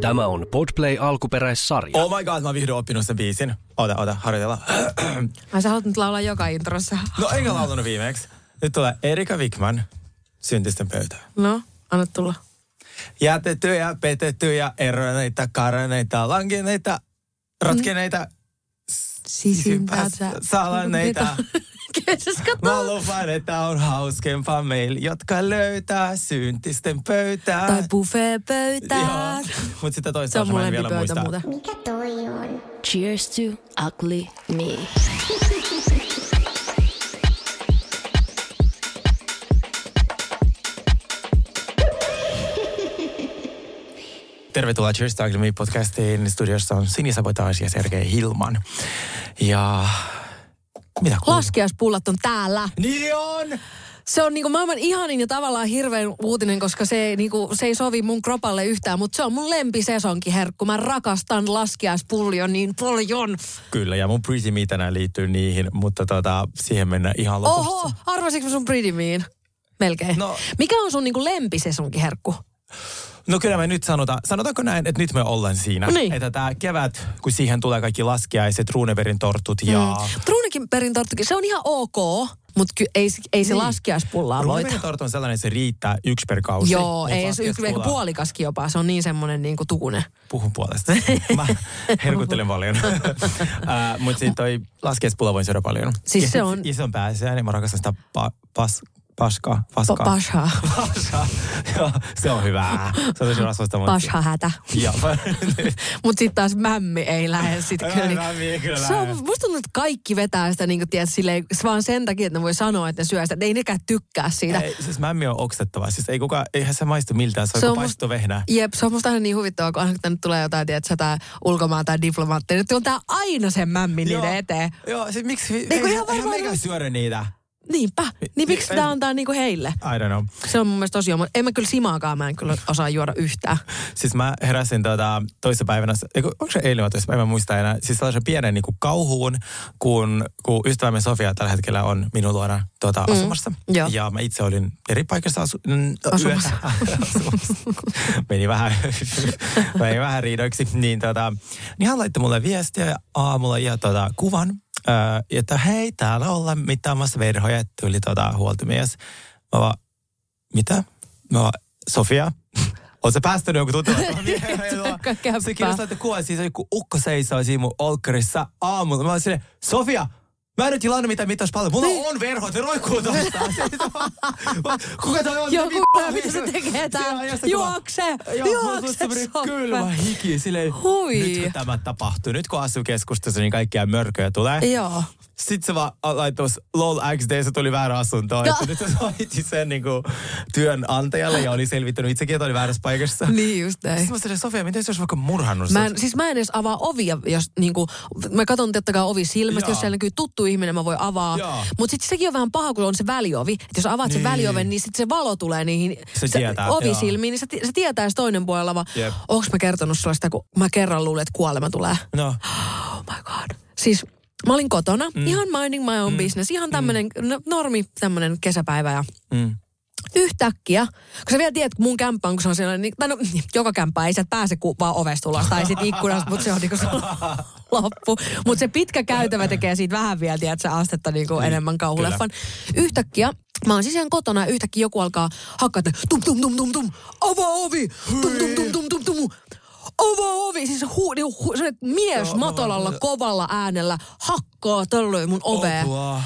Tämä on Podplay alkuperäissarja. Oh my god, mä oon vihdoin oppinut sen biisin. Ota, ota, harjoitella. Ai sä haluat nyt laulaa joka introssa. No enkä laulanut viimeksi. Nyt tulee Erika Wikman, syntisten pöytään. No, anna tulla. Jätettyjä, petettyjä, eroneita, karoneita, lankeneita, ratkeneita, Sisimpäätä. salaneita. Mä lupaan, että on hauskempaa meillä, jotka löytää syntisten pöytää. Tai buffeepöytää. Mutta sitä Se toista on osaa mä en vielä muista. muuten. Mikä toi on? Cheers to ugly me. Tervetuloa Cheers to Ugly Me podcastiin. Studiossa on Sini Sabotage ja Sergei Hilman. Ja mitä kuuluu? Laskiaispullat on täällä. Niin on! Se on niinku maailman ihanin ja tavallaan hirveän uutinen, koska se, ei niinku, se ei sovi mun kropalle yhtään, mutta se on mun lempisesonkin herkku. Mä rakastan laskiaispullia niin paljon. Kyllä, ja mun Pretty Me tänään liittyy niihin, mutta tota, siihen mennään ihan lopussa. Oho, arvasitko mä sun Pretty Mean? Melkein. No- Mikä on sun niinku lempisesonkin herkku? No kyllä me nyt sanotaan, sanotaanko näin, että nyt me ollaan siinä. Niin. Että tämä kevät, kun siihen tulee kaikki laskiaiset, ruuneverin tortut ja... Mm. Truunikin perintorttukin, se on ihan ok, mutta ky- ei, se- ei se Niin. laskiaispullaa voita. Ruuneverin torttu on sellainen, että se riittää yksi per kausi. Joo, Mut ei se yksi, laskiaispulla- puolikaskin jopa, se on niin semmoinen niinku tukune. Puhun puolesta. Mä herkuttelen paljon. uh, Mutta sitten toi laskiaispulla voin syödä paljon. Siis ja se on- Ison pääseen, niin mä rakastan sitä pa, pas, paskaa. Paskaa. Pa- pasha. Pasha. Joo, se on hyvää. Se on tosi rasvasta. Pasha hätä. Mutta sitten taas mämmi ei lähde sit kyllä. niin- mämmi ei kyllä se on, musta tuntuu, että kaikki vetää sitä niin tiedät, silleen, vaan sen takia, että ne voi sanoa, että ne syö sitä. Ei nekään tykkää siitä. Ei, siis mämmi on oksettava. Siis ei kuka, eihän se maistu miltään. Se on, Se on must- vehnää. Jep, se on musta aina niin huvittavaa, kun aina kun tänne tulee jotain, tiedätkö, tää ulkomaan tai diplomaatti, nyt on tää aina sen mämmi niiden eteen. Joo, siis miksi, ei, ei, ihan varmaan- meikä syödä niitä. Niinpä. Niin miksi ei- sitä antaa niinku heille? I don't know. Se on mun mielestä tosiaan, mutta en mä kyllä simaakaan, mä en kyllä osaa juoda yhtään. Siis mä heräsin tota, toisessa päivänä, eiku, onko se eilen vai toisessa päivänä, mä muista enää, siis sellaisen pienen niin kuin kauhuun, kun, kun ystävämme Sofia tällä hetkellä on minun luona tota, mm. asumassa. joo. Ja mä itse olin eri paikassa asu, mm, Asumassa. yötä- asumassa. meni vähän, meni vähän riidoiksi. Niin, tota, niin hän laittoi mulle viestiä aamulla ja tota, kuvan, ö, että hei, täällä ollaan mittaamassa verhoja, että tuli tota, huoltomies. Mä vaan, mitä? Mä vaan, Sofia, Oletko sä päästänyt jonkun tutulla? Käppää. se kirjoittaa, että kuva, siis joku ukko seisoo siinä mun olkkarissa aamulla. Mä olin silleen, Sofia, Mä en nyt tilannut mitään mittas paljon. Mulla Niin. on verhot, ne roikkuu tuosta. Kuka toi on? Joku, Mitä- mitä se tekee tää? Juokse! Joo, Juokse, Sofia. kylmä hiki. Silleen, Hui. nyt kun tämä tapahtuu, nyt kun asuu keskustassa, niin kaikkia mörköjä tulee. Joo. Sitten se vaan laittoi LOL XD, se tuli väärä asuntoon. No. Nyt se soitti sen niin kuin, työnantajalle ja oli selvittänyt itsekin, että oli väärässä paikassa. Niin just näin. Sitten mä sanoin, Sofia, miten se olisi vaikka murhannut Mä en, siis mä en edes avaa ovia, jos niinku, mä katson totta kai ovi silmästä, jos siellä näkyy tuttu ihminen, mä voin avaa. Mutta sitten sekin on vähän paha, kun on se väliovi. Että jos avaat sen Niin. välioven, niin sitten se valo tulee niihin Se tietää, ovisilmiin, niin se, se tietää se toinen puolella vaan. Jep. Onks mä kertonut sitä, kun mä kerran luulin, että kuolema tulee. No, Oh my god. Siis mä olin kotona, mm. ihan minding my own mm. business, ihan tämmönen mm. normi tämmönen kesäpäivä ja mm. yhtäkkiä, kun sä vielä tiedät, kun mun kämppä on, kun se on sellainen, niin, tai no, joka kämppä ei sä pääse kuin vaan ovesta ulos tai sit ikkunasta, mutta se on niinku loppu. Mutta se pitkä käytävä tekee siitä vähän vielä, tiedät sä, astetta niinku enemmän kauhuleffan. Yhtäkkiä, mä oon siis ihan kotona ja yhtäkkiä joku alkaa hakkaa, että tum tum tum tum tum, avaa ovi, tum tum tum tum tum tum. Avaa ovi, siis hu, niinku, hu, se mies Joo, matalalla mä- kovalla äänellä hakkaa tällöin mun ovea.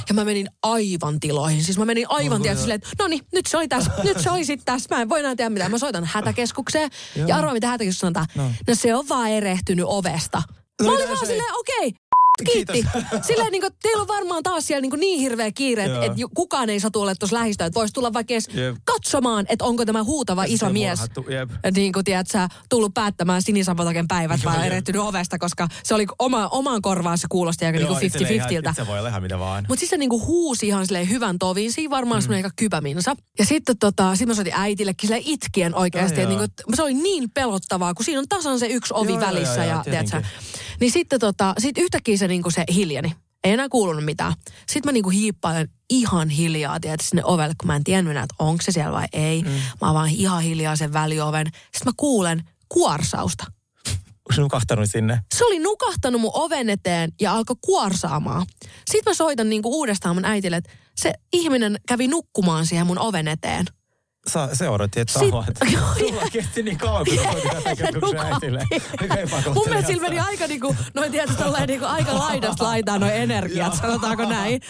Ja mä menin aivan tiloihin. Siis mä menin aivan tiloihin silleen, että no niin, nyt se oli tässä. Nyt se oli sitten tässä. Mä en voi enää tehdä mitään. Mä soitan hätäkeskukseen. ja arvaa, mitä hätäkeskus sanotaan. No. No. no se on vaan erehtynyt ovesta. No mä olin vaan silleen, okei. Kiitti. Silleen niin kuin, teillä on varmaan taas siellä niin, niin hirveä kiire, että et kukaan ei satu olla tuossa lähistöä. Että voisi tulla vaikka edes Jep. katsomaan, että onko tämä huutava iso Se mies niin kuin tiedät sä, tullut päättämään sinisapotaken päivät jep. erehtynyt ovesta, koska se oli oma, omaan korvaan se kuulosti aika Joo, niin itselleen ihan- 50-50. itse voi olla ihan mitä vaan. Mutta siis se niinku huusi ihan silleen hyvän toviin. Siinä varmaan mm. semmoinen aika kypäminsa. Ja sitten tota, sit mä soitin äitillekin silleen itkien oikeasti. Joo, että joo. niinku, se oli niin pelottavaa, kun siinä on tasan se yksi ovi Joo, välissä. joo, ja, joo, tiedät sä. niin sitten tota, sit yhtäkkiä se, niinku se hiljeni. Ei enää kuulunut mitään. Sitten mä niinku hiippailen ihan hiljaa, tiedät, sinne ovelle, kun mä en tiennyt enää, että onko se siellä vai ei. Mm. Mä avaan ihan hiljaa sen välioven. Sitten mä kuulen kuorsausta. Onko se nukahtanut sinne? Se oli nukahtanut mun oven eteen ja alkoi kuorsaamaan. Sitten mä soitan niinku uudestaan mun äitille, että se ihminen kävi nukkumaan siihen mun oven eteen. Sä, se odotti, että Sit- samat. Sulla kesti niin kauan, kun soitit tätä kertomuksen äitille. Mun mielestä sillä meni aika niinku, noin tietysti tolleen niinku aika laidasta laitaan noin energiat, sanotaanko näin.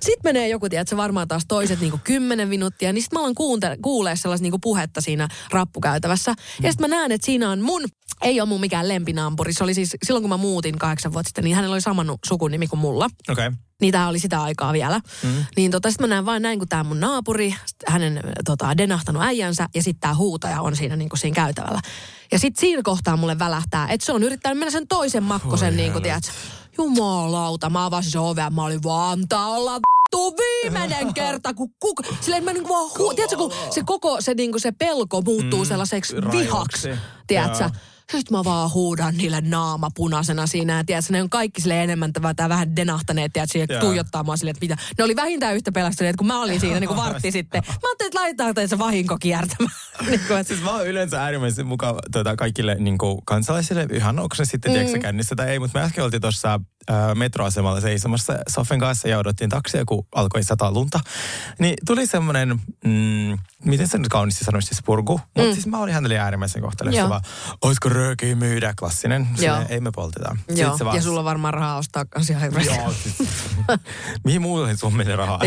Sitten menee joku, tiedätkö, varmaan taas toiset niinku kymmenen minuuttia, niin sitten mä alan kuunte- kuulee sellaista niinku puhetta siinä rappukäytävässä. Ja sitten mä näen, että siinä on mun, ei ole mun mikään lempinampuri. Se oli siis, silloin kun mä muutin kahdeksan vuotta sitten, niin hänellä oli sama sukunimi kuin mulla. Okei. Okay. Niin tää oli sitä aikaa vielä. Mm. Niin tota, sit mä näen vain näin, kun tää mun naapuri, hänen tota, denahtanut äijänsä ja sitten tää huutaja on siinä niinku siinä käytävällä. Ja sitten siinä kohtaa mulle välähtää, että se on yrittänyt mennä sen toisen makkosen, niin kuin tiedät, jumalauta, mä avasin ja mä olin vaan, olla vittu viimeinen kerta, kun kuka, silleen mä niinku vaan, hu, tiedätkö, kun se koko se, niinku se pelko muuttuu mm, sellaiseksi raivoksi. vihaksi, tiedätkö? Sitten mä vaan huudan niille naama punaisena siinä. Ja tiedätkö, ne on kaikki sille enemmän tai vähän denahtaneet, tiedätkö, Joo. tuijottaa mua silleen, että mitä. Ne oli vähintään yhtä pelästyneet, kun mä olin siinä niin kuin vartti sitten. Mä ajattelin, että laitetaan teitä se vahinko kiertämään. niin kuin, Siis mä oon yleensä äärimmäisen mukava tuota, kaikille niin kuin kansalaisille, ihan onko se sitten mm. kännissä tai ei, mutta me äsken oltiin tuossa metroasemalla seisomassa Sofen kanssa ja odottiin taksia, kun alkoi sataa lunta. Niin tuli semmoinen, mm, miten se nyt kauniisti sanoisi, spurgu. Mutta mm. siis mä olin hänelle äärimmäisen. Se vaan, olisiko röökiä myydä, klassinen. Silleen, ei me polteta. joo, se vaan, ja sulla on varmaan rahaa ostaa hirveästi. Joo, siis, mihin muuhun sun menee rahaa?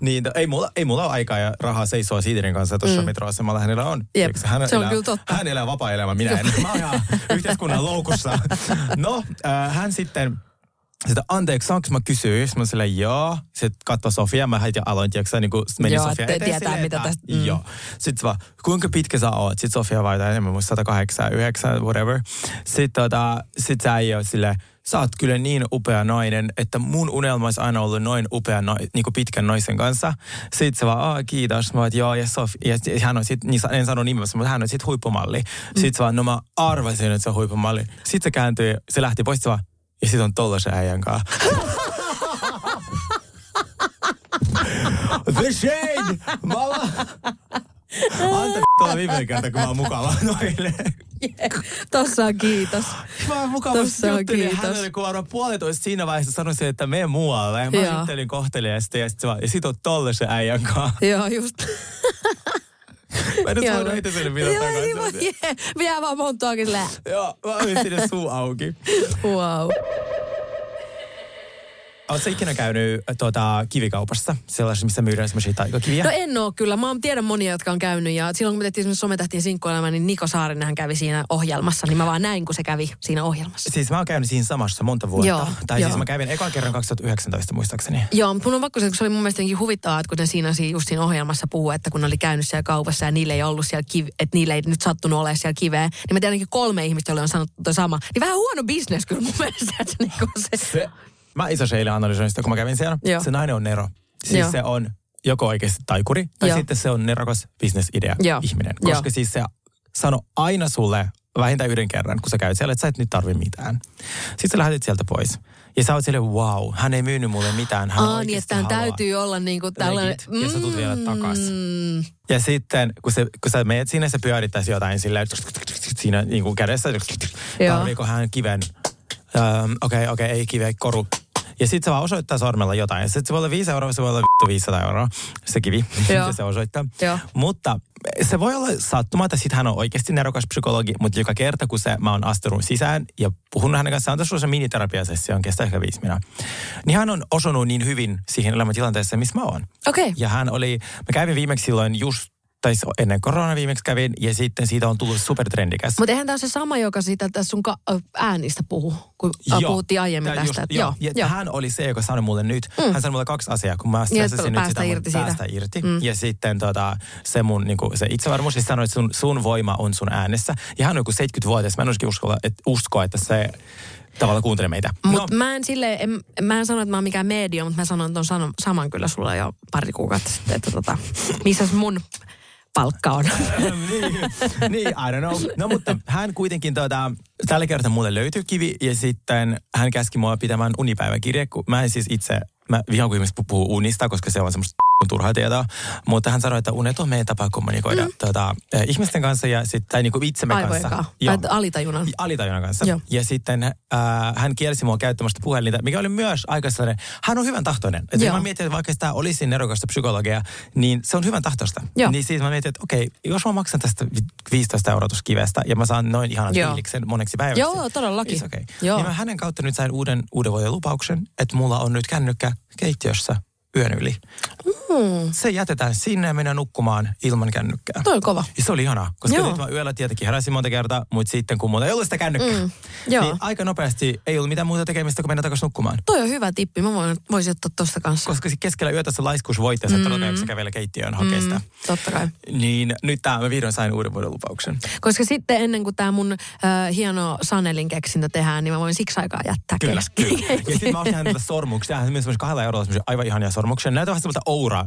Niin, to- ei, mulla, ei mulla ole aikaa ja rahaa seisoa Siiterin kanssa tuossa mm. metroasemalla. Hänellä on. Jep, hän se on elää, kyllä totta. Hän elää vapaa-elämää, minä en. Mä oon yhteiskunnan loukussa. No, äh, hän sitten sitä, anteeksi, saanko mä kysyä? Sitten mä silleen, joo. Sitten katsoi Sofia, mä heti aloin, tiedätkö, niin kuin meni Joo, Sofia eteen tietää, silleen, mitä tästä- mm. Joo. Sitten vaan, kuinka pitkä sä oot? Sitten Sofia vai jotain enemmän, muista 108, 9, whatever. Sitten tota, sit sä ei ole silleen, sä oot kyllä niin upea nainen, että mun unelma olisi aina ollut noin upea, no, niin kuin pitkän naisen kanssa. Sitten se vaan, Aa, kiitos. Mä oon, joo, ja, Sof, ja hän on sit, niin en sano nimessä, mutta hän on sit huippumalli. Sitten se vaan, no mä arvasin, että se on huippumalli. Sitten se kääntyi, se lähti pois, se vaan, ja sit on tollasen äijän kanssa. The shade! Mä vaan... Anta tuolla viimeinen kerta, kun mä oon mukava noille. Tossa on kiitos. Mä oon mukava Tossa on juttelin kiitos. hänelle, kun varmaan puolitoista siinä vaiheessa sanoisin, että mene muualle. Ja mä juttelin kohteliaasti ja sit, se vaan, ja sit on tollasen äijän kanssa. Joo, just. Mä en Joo. voinut heitä sille mitä Joo, niin voi, takaisin. jee. Vielä vaan monttuakin silleen. Joo, mä olin sinne suu auki. Wow. Oletko ikinä käynyt äh, tuota, kivikaupassa, sellaisessa, missä myydään semmoisia taikakiviä? No en oo kyllä. Mä tiedän monia, jotka on käynyt. Ja silloin kun me tehtiin semmoinen sometähtien sinkkuelämä, niin Niko Saarinenhan kävi siinä ohjelmassa. Niin mä vaan näin, kun se kävi siinä ohjelmassa. Siis mä oon käynyt siinä samassa monta vuotta. Joo, tai joo. siis mä kävin ekan kerran 2019 muistaakseni. Joo, mutta mun on pakko kun se oli mun mielestä huvittavaa, että kun ne siinä si- just siinä ohjelmassa puhuu, että kun ne oli käynyt siellä kaupassa ja niille ei ollut siellä kive, että niille ei nyt sattunut olemaan siellä kiveä, niin mä tiedän kolme ihmistä, joille on sanottu sama. Niin vähän huono bisnes kyllä mun mielestä, että niinku se... Se, mä iso eilen analysoin sitä, kun mä kävin siellä. Joo. Se nainen on Nero. Siis Joo. se on joko oikeasti taikuri, tai Joo. sitten se on nerokas bisnesidea Joo. ihminen. Joo. Koska siis se sano aina sulle vähintään yhden kerran, kun sä käyt siellä, että sä et nyt tarvi mitään. Sitten sä lähdet sieltä pois. Ja sä oot silleen, wow, hän ei myynyt mulle mitään. Hän Aa, niin että haluaa. täytyy olla niinku tällainen... Legit. Ja sä tulet vielä takas. Mm, Ja sitten, kun, se, kun sä meet sinne, se pyörittäisi jotain silleen, siinä niin kuin kädessä, Joo. tarviiko hän kiven, Okei, okei, ei kive, koru. Ja sitten se vaan osoittaa sormella jotain. Sitten se voi olla 5 euroa, se voi olla vittu 500 euroa, se kivi, mitä se osoittaa. Joo. Mutta se voi olla sattuma, että sitten hän on oikeasti nerokas psykologi, mutta joka kerta, kun se, mä oon astunut sisään ja puhunut hänen kanssaan, on tässä se miniterapiasessio, on kestää ehkä viisi minuuttia. Niin hän on osunut niin hyvin siihen elämäntilanteeseen, missä mä oon. Okei. Okay. Ja hän oli, mä kävin viimeksi silloin just, tai ennen korona viimeksi kävin, ja sitten siitä on tullut supertrendikäs. Mutta eihän tämä se sama, joka siitä tässä sun ka- äänistä puhuu, kun Joo. puhuttiin aiemmin tästä. Just, että joo. joo, Ja joo. Hän oli se, joka sanoi mulle nyt. Mm. Hän sanoi mulle kaksi asiaa, kun mä Niin, stressasin nyt sitä, irti siitä. päästä irti. Mm. Ja sitten tota, se mun niinku, se itsevarmuus, ja sanoi, että sun, sun voima on sun äänessä. Ja hän on joku 70-vuotias, mä en olisikin uskoa, että, uskoa, että se tavallaan kuuntelee meitä. Mutta mä en sille, en, mä en sano, että mä oon mikään media, mutta mä sanon ton sanon, saman kyllä sulla jo pari kuukautta sitten, että tota, missä mun palkka on. niin, niin, I don't know. No mutta hän kuitenkin tota, tällä kertaa mulle löytyi kivi ja sitten hän käski mua pitämään unipäiväkirje, mä en siis itse, mä vihaan kun ihmiset puhuu unista, koska se on semmoista turhaa tietoa. Mutta hän sanoi, että unet on meidän tapa kommunikoida mm. tota, eh, ihmisten kanssa ja sitten niin kuin itsemme Aivojen kanssa. Joo. Tai alitajunnan. Alitajunnan kanssa. Joo. Ja sitten äh, hän kielsi mua käyttämästä puhelinta, mikä oli myös aika sellainen, hän on hyvän tahtoinen. Että Joo. mä mietin, että vaikka tämä olisi nerokasta psykologia, niin se on hyvän tahtoista. Joo. Niin siitä mä mietin, että okei, jos mä maksan tästä vi- 15 euroa kivestä ja mä saan noin ihanan Joo. fiiliksen moneksi päiväksi. Joo, todellakin. It's okay. Joo. Niin mä hänen kautta nyt sain uuden, uuden lupauksen, että mulla on nyt kännykkä keittiössä yön yli. Mm. Se jätetään sinne ja mennään nukkumaan ilman kännykkää. Toi on kova. Ja se oli ihanaa, koska Joo. nyt mä yöllä tietenkin heräsin monta kertaa, mutta sitten kun mulla ei ollut sitä kännykkää, Mm, joo. niin aika nopeasti ei ollut mitään muuta tekemistä kuin mennä takaisin nukkumaan. Toi on hyvä tippi. Mä voin, voisin ottaa tosta kanssa. Koska keskellä yötä se laiskuus voitti, ja mm. että kävellä keittiöön hakee sitä. Totta kai. Niin nyt tää mä vihdoin sain uuden vuoden lupauksen. Koska sitten ennen kuin tämä mun äh, hieno Sanelin keksintö tehdään, niin mä voin siksi aikaa jättää Kyllä, kyllä. Ja sitten mä ostin hänelle sormuksia. Hän myös kahdella eurolla aivan ihania sormuksia. Näytä vähän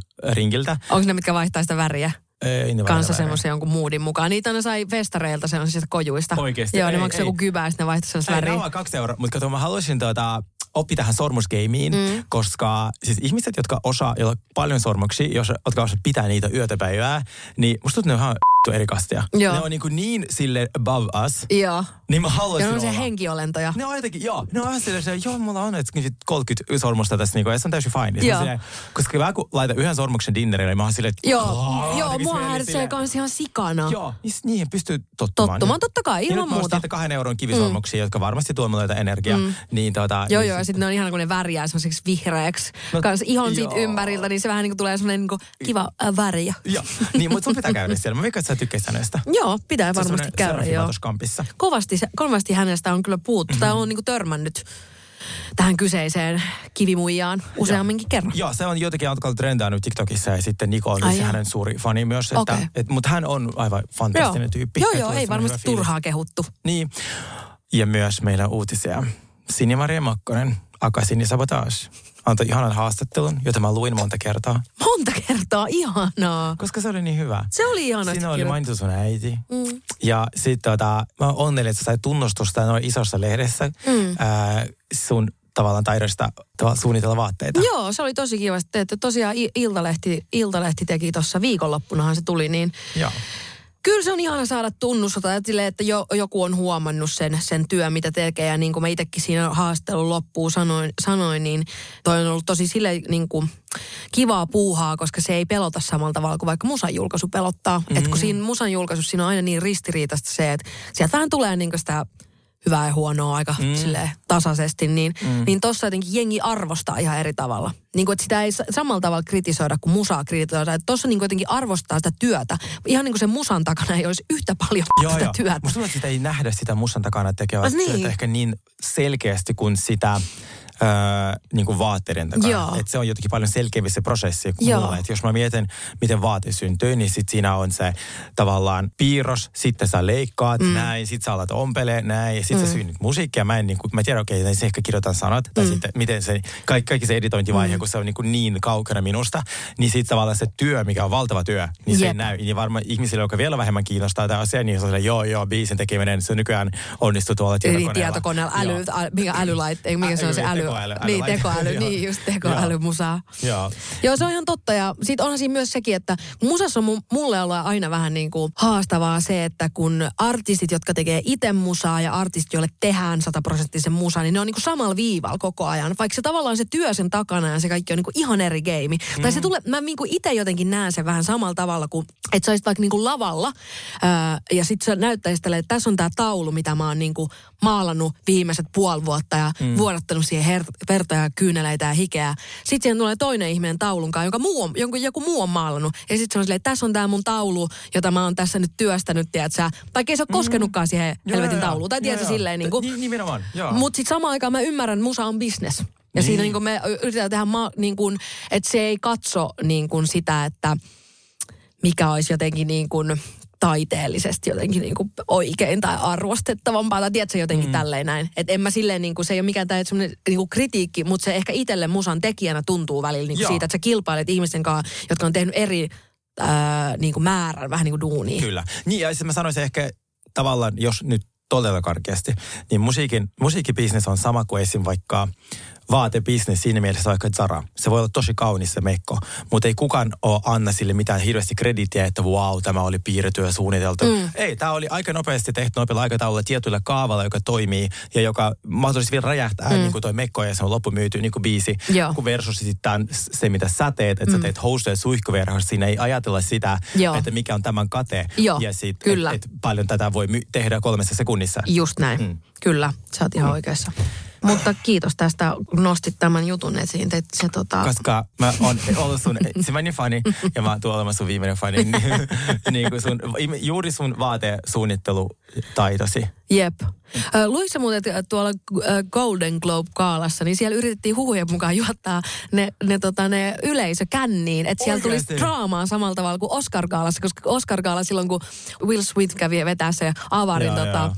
semmoista Oura-ringiltä. Onko ne, mitkä vaihtaa sitä väriä? Ei, ne Kanssa vähän semmoisia jonkun moodin mukaan. Niitä ne sai festareilta sellaisista kojuista. Oikeesti? Joo, ne Ei, maksaa ei. joku kybä ja sitten ne vaihtaa sellaista Ei, väriä. nämä on kaksi euroa, mutta kato, mä haluaisin tuota, oppia tähän sormusgeimiin, mm. koska siis ihmiset, jotka osaa, joilla on paljon sormuksia, jos, jotka osaa pitää niitä yötä päivää, niin musta tuntuu, ne on ihan eri kastia. Joo. Ne on niin, kuin niin sille above us, Joo. niin mä Ja haluaisin ne on se olla. henkiolentoja. Ne on jotenkin, joo, ne on vähän silleen, että joo, mulla on että 30 sormusta tässä, niin kuin, ja se on täysin fine. Ja se Joo. silleen, koska mä kun laitan yhden sormuksen dinnerille, niin mä oon silleen, että Joo, "Aah", joo tekis mua häiritsee kans ihan sikana. Joo, niin niihin pystyy tottumaan. Tottumaan, totta kai, Ja ilman nyt mä ostin muuta. niitä kahden euron kivisormuksia, jotka varmasti tuo mulle energiaa. Niin, tota, Joo, niin joo, ja sitten ne on ihana, kun ne värjää semmoiseksi vihreäksi. No, Kans ihon siitä joo. ympäriltä, niin se vähän niin kuin tulee semmoinen niin kuin kiva äh, väri. Joo, niin, mutta sun pitää käydä siellä. Mä veikkaan, että sä tykkäisit hänestä. Joo, pitää Se varmasti käydä, joo. Kovasti, kovasti hänestä on kyllä puhuttu. Mm-hmm. Tai on niin kuin törmännyt tähän kyseiseen kivimuijaan useamminkin kerran. Joo, se on jotenkin alkanut trendaa nyt TikTokissa ja sitten Niko on Ai joo. hänen suuri fani myös. Että, et, mutta hän on aivan fantastinen tyyppi. Joo, Ja joo, tulee ei varmasti turhaa kehuttu. Niin. Ja myös meillä uutisia. Sini-Maria Makkonen, Aka Sini Sabotage, antoi ihanan haastattelun, jota mä luin monta kertaa. Monta kertaa, ihanaa. Koska se oli niin hyvä. Se oli ihanasti Siinä oli mainittu sun äiti. Mm. Ja sitten tota, mä oon onnellinen, että sä sait tunnustusta noin isossa lehdessä Mm. ää, sun tavallaan taidosta suunnitella vaatteita. Joo, se oli tosi kiva. Että tosiaan Iltalehti, Iltalehti teki tuossa viikonloppunahan se tuli, niin Joo. Kyllä se on ihana saada tunnustusta, että, silleen, että jo, joku on huomannut sen, sen työ, mitä tekee. Ja niin kuin mä itsekin siinä haastattelun loppuun sanoin, sanoin, niin toi on ollut tosi sille niin kuin kivaa puuhaa, koska se ei pelota samalla tavalla kuin vaikka musan julkaisu pelottaa. Mm. Että kun siinä musan julkaisussa siinä on aina niin ristiriitaista se, että sieltä vähän tulee niin kuin sitä hyvää ja huonoa aika mm. silleen, tasaisesti, niin, mm. niin tossa jotenkin jengi arvostaa ihan eri tavalla. Niin kuin, että sitä ei sa- samalla tavalla kritisoida kuin musaa kritisoida. Että tossa niin kuin jotenkin arvostaa sitä työtä. Ihan niin kuin sen musan takana ei olisi yhtä paljon Joo, sitä joo. työtä. Musta tuntuu, että sitä ei nähdä sitä mussan takana tekevää niin. työtä ehkä niin selkeästi kuin sitä öö, niin kuin vaatteiden takana. Et se on jotenkin paljon selkeämpi se prosessi kuin Joo. mulla. Et jos mä mietin, miten vaate syntyy, niin sit siinä on se tavallaan piirros, sitten sä leikkaat mm. näin, sit sä alat ompelee näin, ja sit mm. sä synnyt musiikkia. Mä en, niin kuin, mä tiedän, okei, okay, ehkä kirjoitan sanat, tai mm. sitten miten se, kaikki, kaikki se editointivaihe, mm. kun se on niin, kuin niin kaukana minusta, niin sit tavallaan se työ, mikä on valtava työ, niin se ei Jep. näy. Niin varmaan ihmisille, jotka vielä vähemmän kiinnostaa tämä asia, niin se on joo, joo, biisin tekeminen, se nykyään onnistuu tuolla tietokoneella. tietokoneella, äly, mikä älylaitte, mikä se on se Äly- äly, tekoäly, niin älylaite. tekoäly, niin just tekoälymusaa. Joo. Joo, se on ihan totta. Ja sit onhan siinä myös sekin, että musassa on mu- mulle olla aina vähän niin kuin haastavaa se, että kun artistit, jotka tekee itse musaa ja artistit, joille tehdään sataprosenttisen musa, niin ne on niin kuin samalla viivalla koko ajan. Vaikka se tavallaan se työ sen takana ja se kaikki on niin kuin ihan eri game. Mm. Tai se tulee, mä niin kuin itse jotenkin näen sen vähän samalla tavalla kuin, että sä olisit vaikka niin kuin lavalla ää, ja sit sä näyttäisit tälle, että tässä on tämä taulu, mitä mä oon niin kuin maalannut viimeiset puoli vuotta ja mm. vuodattanut siihen her- verta ja kyyneleitä ja hikeä. Sitten siihen tulee toinen ihminen taulun kanssa, jonka muu on, jonkun, joku muu on maalannut. Ja sitten se on silleen, että tässä on tämä mun taulu, jota mä oon tässä nyt työstänyt, tiedätkö Vaikka ei se ole koskenutkaan siihen Joo, helvetin joo, tauluun. Tai tiedätkö silleen niin kuin. Nimenomaan, joo. Mutta sitten samaan aikaan mä ymmärrän, että musa on business. Ja Niin. siinä niin kuin me yritetään tehdä, ma- niin kuin, että se ei katso niin kuin sitä, että mikä olisi jotenkin niin kuin taiteellisesti jotenkin niin kuin oikein tai arvostettavampaa. Tai tiedätkö jotenkin mm. tälleen näin. Että en mä silleen, niin kuin, se ei ole mikään tämä semmoinen niin kuin kritiikki, mutta se ehkä itselle musan tekijänä tuntuu välillä niin kuin siitä, että sä kilpailet ihmisten kanssa, jotka on tehnyt eri ää, niin kuin määrän vähän niin kuin duunia. Kyllä. Niin, ja sitten mä sanoisin ehkä tavallaan, jos nyt todella karkeasti, niin musiikin, musiikkibisnes on sama kuin esim. vaikka vaatebisnes siinä mielessä vaikka Zara. Se voi olla tosi kaunis se mekko, mutta ei kukaan ole anna sille mitään hirveästi kredittiä, että wow, tämä oli piirretty ja suunniteltu. Mm. Ei, tämä oli aika nopeasti tehty nopealla aikataululla tietyllä kaavalla, joka toimii ja joka mahdollisesti vielä räjähtää, mm. niin kuin toi mekko ja se on loppumyyty, niin kuin biisi. Joo. Kun versus sitten se, mitä sä teet, että mm. sä teet housuja suihkuverhossa, siinä ei ajatella sitä, Joo. että mikä on tämän kate. Joo, ja sit, kyllä. Et, et paljon tätä voi my- tehdä kolmessa sekunnissa. Just näin. Mm. Kyllä, sä oot ihan mm. oikeassa. Mutta kiitos tästä, kun nostit tämän jutun esiin. Te, se, tota... Koska mä oon ollut sun ensimmäinen fani ja mä tuun olemaan sun viimeinen fani. niin, niin kuin sun, juuri sun vaatesuunnittelutaitosi. Jep. Luissa muuten että tuolla Golden Globe-kaalassa, niin siellä yritettiin huhujen mukaan juottaa ne, ne, tota, ne yleisö känniin. Että siellä tulisi draamaa samalla tavalla kuin Oscar-kaalassa, koska Oscar-kaala silloin, kun Will Smith kävi vetää se avarin Joo, tota, joo.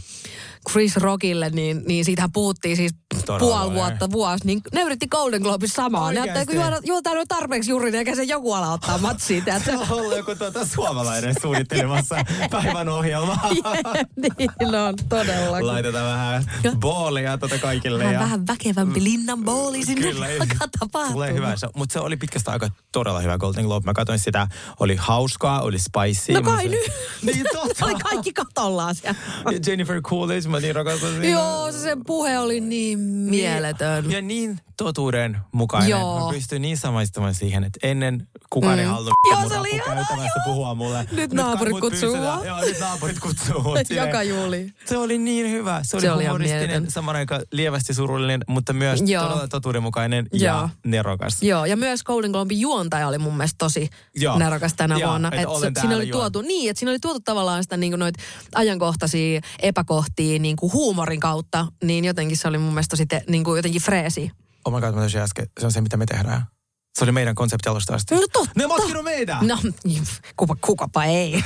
Chris Rockille, niin, niin siitähän puhuttiin siis puoli vuotta, vuosi. Niin ne yritti Golden Globissa samaa. Ne ajattelee, kun juotaan nyt tarpeeksi juuri, niin eikä se joku ala ottaa matsiin. Se on ollut joku tuota suomalainen suunnittelemassa päivän ohjelmaa. niin on, todellakin. Laitetaan vähän boolia tuota kaikille. Vähän, ja... vähän väkevämpi linnan booli sinne Kyllä, alkaa tapahtua. tulee hyvä. Mutta se oli pitkästä aikaa todella hyvä Golden Globe. Mä katsoin sitä, oli hauskaa, oli spicy. No kai se- nyt. Niin totta. oli kaikki katollaan siellä. Jennifer Coolidge, mä niin rakastan. Joo, se sen puhe oli niin mieletön. Ja niin totuuden mukainen. Joo. Mä pystyn niin samaistumaan siihen, että ennen kukaan ei Mm. halunnut Joo, se oli käytävästä puhua mulle. Nyt kai naapurit kutsuu mua. Joo, nyt naapurit kutsuu. Joka juuli. Se oli niin hyvä. Se oli, Se oli humoristinen, saman aikaan lievästi surullinen, mutta myös Joo. todella totuudenmukainen Joo. ja nerokas. Joo, ja myös Golden Globin juontaja oli mun mielestä tosi Joo. nerokas tänä Joo, vuonna. että Et se, siinä oli juon. tuotu, niin, että siinä oli tuotu tavallaan sitä niin noita ajankohtaisia epäkohtia niin kuin huumorin kautta, niin jotenkin se oli mun mielestä tosi te, niin kuin jotenkin freesi. Oh my god, mä taisin äsken. Se on se, mitä me tehdään. Se oli meidän konsepti alusta asti. No totta. Ne matkinut meitä! No, kuka, kukapa ei.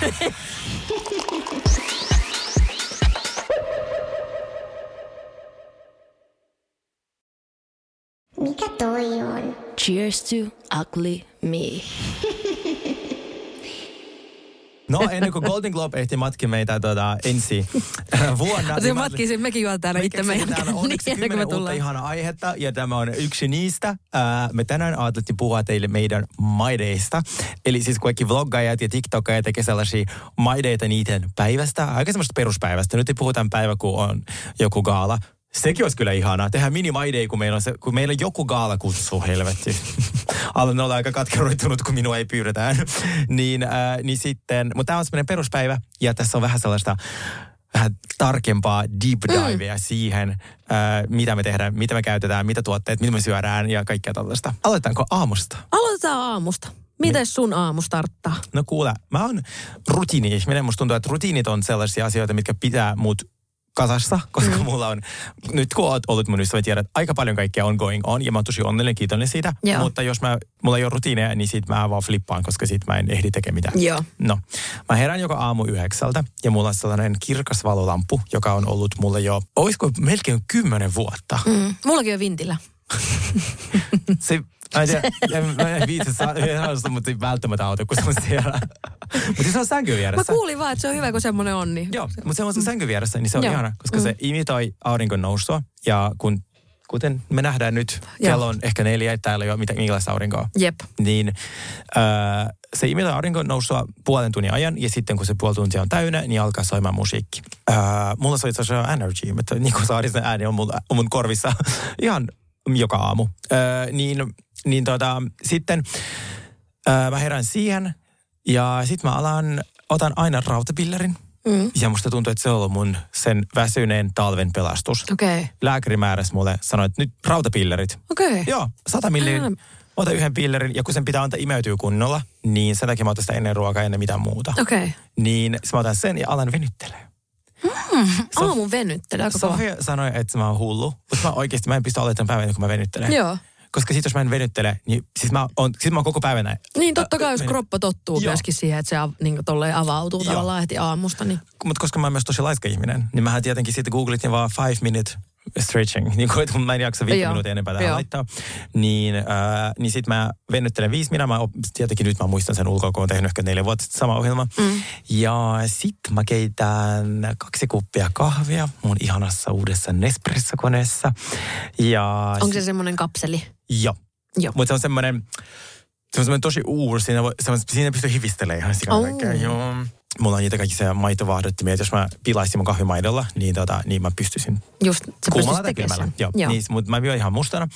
Mikä toi on? Cheers to ugly me. No ennen kuin Golden Globe ehti matki meitä tuota, ensi äh, vuonna. Se niin matki, mekin juon täällä Me itse meidän keksitään onneksi niin, kymmenen me uutta ihanaa aihetta ja tämä on yksi niistä. Ää, me tänään ajateltiin puhua teille meidän maideista. Eli siis kaikki vloggaajat ja tiktokajat tekee sellaisia maideita niiden päivästä, aika semmoista peruspäivästä. Nyt ei puhutaan päivä, kun on joku gaala. Sekin olisi kyllä ihanaa. Tehdään mini kun meillä on, se, kun meillä on joku gaala kutsu, helvetti. Alan olla aika katkeroitunut, kun minua ei pyydetään. niin, ää, niin sitten, mutta tämä on semmoinen peruspäivä ja tässä on vähän sellaista vähän tarkempaa deep divea mm. siihen, ää, mitä me tehdään, mitä me käytetään, mitä tuotteet, mitä me syödään ja kaikkea tällaista. Aloitetaanko aamusta? Aloitetaan aamusta. Miten sun aamu starttaa? No kuule, mä oon rutiini-ihminen. Musta tuntuu, että rutiinit on sellaisia asioita, mitkä pitää mut kasassa, koska mm. mulla on, nyt kun oot ollut mun ystävä, tiedät, aika paljon kaikkea on going on, ja mä oon tosi onnellinen, kiitollinen siitä. Joo. Mutta jos mä, mulla ei ole rutiineja, niin sit mä vaan flippaan, koska sit mä en ehdi tekemään mitään. Joo. No, mä herään joka aamu yhdeksältä, ja mulla on sellainen kirkas valolampu, joka on ollut mulle jo, olisiko melkein kymmenen vuotta. Mm. Mullakin on vintillä. Se, mä en tiedä, en, mä en viitsi sa- sanoa, mutta välttämättä auta, kun se on siellä. mutta se on sängyn Mä vieressä. kuulin vaan, että se on hyvä, kun semmoinen on. Niin. Joo, mutta se on se sängyn vieressä, niin se on Joo. ihana, koska se imitoi auringon nousua. Ja kun, kuten me nähdään nyt, kello on ehkä neljä, täällä ei ole mitään, minkälaista aurinkoa. Jep. Niin äh, se imitoi auringon nousua puolen tunnin ajan, ja sitten kun se puoli tuntia on täynnä, niin alkaa soimaan musiikki. Äh, mulla soi itse asiassa Energy, mutta Niko Saarisen ääni on mun, on mun korvissa ihan joka aamu. Äh, niin niin tota, sitten äh, mä herään siihen, ja sitten mä alan, otan aina rautapillerin. Mm. Ja musta tuntuu, että se on ollut mun sen väsyneen talven pelastus. Okei. Okay. Lääkäri määräsi mulle, sanoi, että nyt rautapillerit. Okei. Okay. Joo, sata milliä. Ää. Ota yhden pillerin, ja kun sen pitää antaa imeytyä kunnolla, niin sen takia mä otan sitä ennen ruokaa, ennen mitään muuta. Okei. Okay. Niin sit mä otan sen ja alan venyttelee. Aamun venyttely, aika kova. Sofia sanoi, että mä oon hullu, mutta mä oikeasti mä en pysty aloittamaan päivänä, kun mä venyttelen. Joo. Koska sit jos mä en venyttele, niin siis mä oon, sit mä oon koko päivän näin. Niin totta kai, jos Äh, kroppa tottuu Joo. myöskin siihen, että se av, niin tolleen avautuu Joo. tavallaan heti aamusta. Niin. Mutta koska mä oon myös tosi laiska ihminen, niin mähän tietenkin sitten googletin vaan five minute stretching, niin kuin, että mä en jaksa viisi minuuttia enempää tähän Joo. laittaa, niin, äh, niin sit mä venyttelen viisi minä, mä op, tietenkin nyt mä muistan sen ulkoa, kun olen tehnyt ehkä neljä vuotta sitten sama ohjelma. Mm. Ja sit mä keitän kaksi kuppia kahvia mun ihanassa uudessa Nespresso-koneessa. Ja Onko se semmoinen kapseli? Joo. Joo. Mutta se on semmoinen, se on semmoinen tosi uusi, siinä, voi, se on, siinä pystyy hivistelemään ihan sikana Oh. Joo. Mulla on niitä kaikkia maitovaahdottimia, että jos mä pilaisin mun kahvimaidolla, niin, tota, niin mä pystyisin Just, sä kuumalla tai kylmällä. sen. Joo. Joo. Niin, mutta mä myön ihan mustana.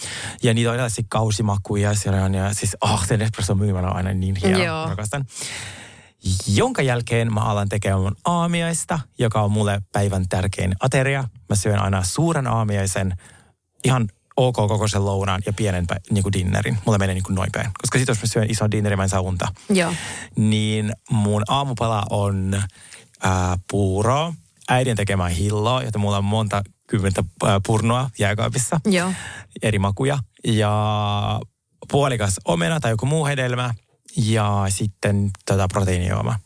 Ja niitä on erilaisia kausimakuja siellä on. Ja siis, oh, se Nespresso myymälä on aina niin hieno. Joo. Rakastan. Jonka jälkeen mä alan tekemään mun aamiaista, joka on mulle päivän tärkein ateria. Mä syön aina suuren aamiaisen, ihan ok kokoisen lounaan ja pienen niin kuin dinnerin. Mulla menee niin kuin noin päin. Koska sit jos mä syön ison dinnerin, mä en saa unta. Joo. Niin mun aamupala on ää, puuroa, äidin tekemää hilloa, jota mulla on monta kymmentä ää, purnoa jääkaapissa Joo. eri makuja. Ja puolikas omena tai joku muu hedelmä. Ja sitten tota proteiinijuoma.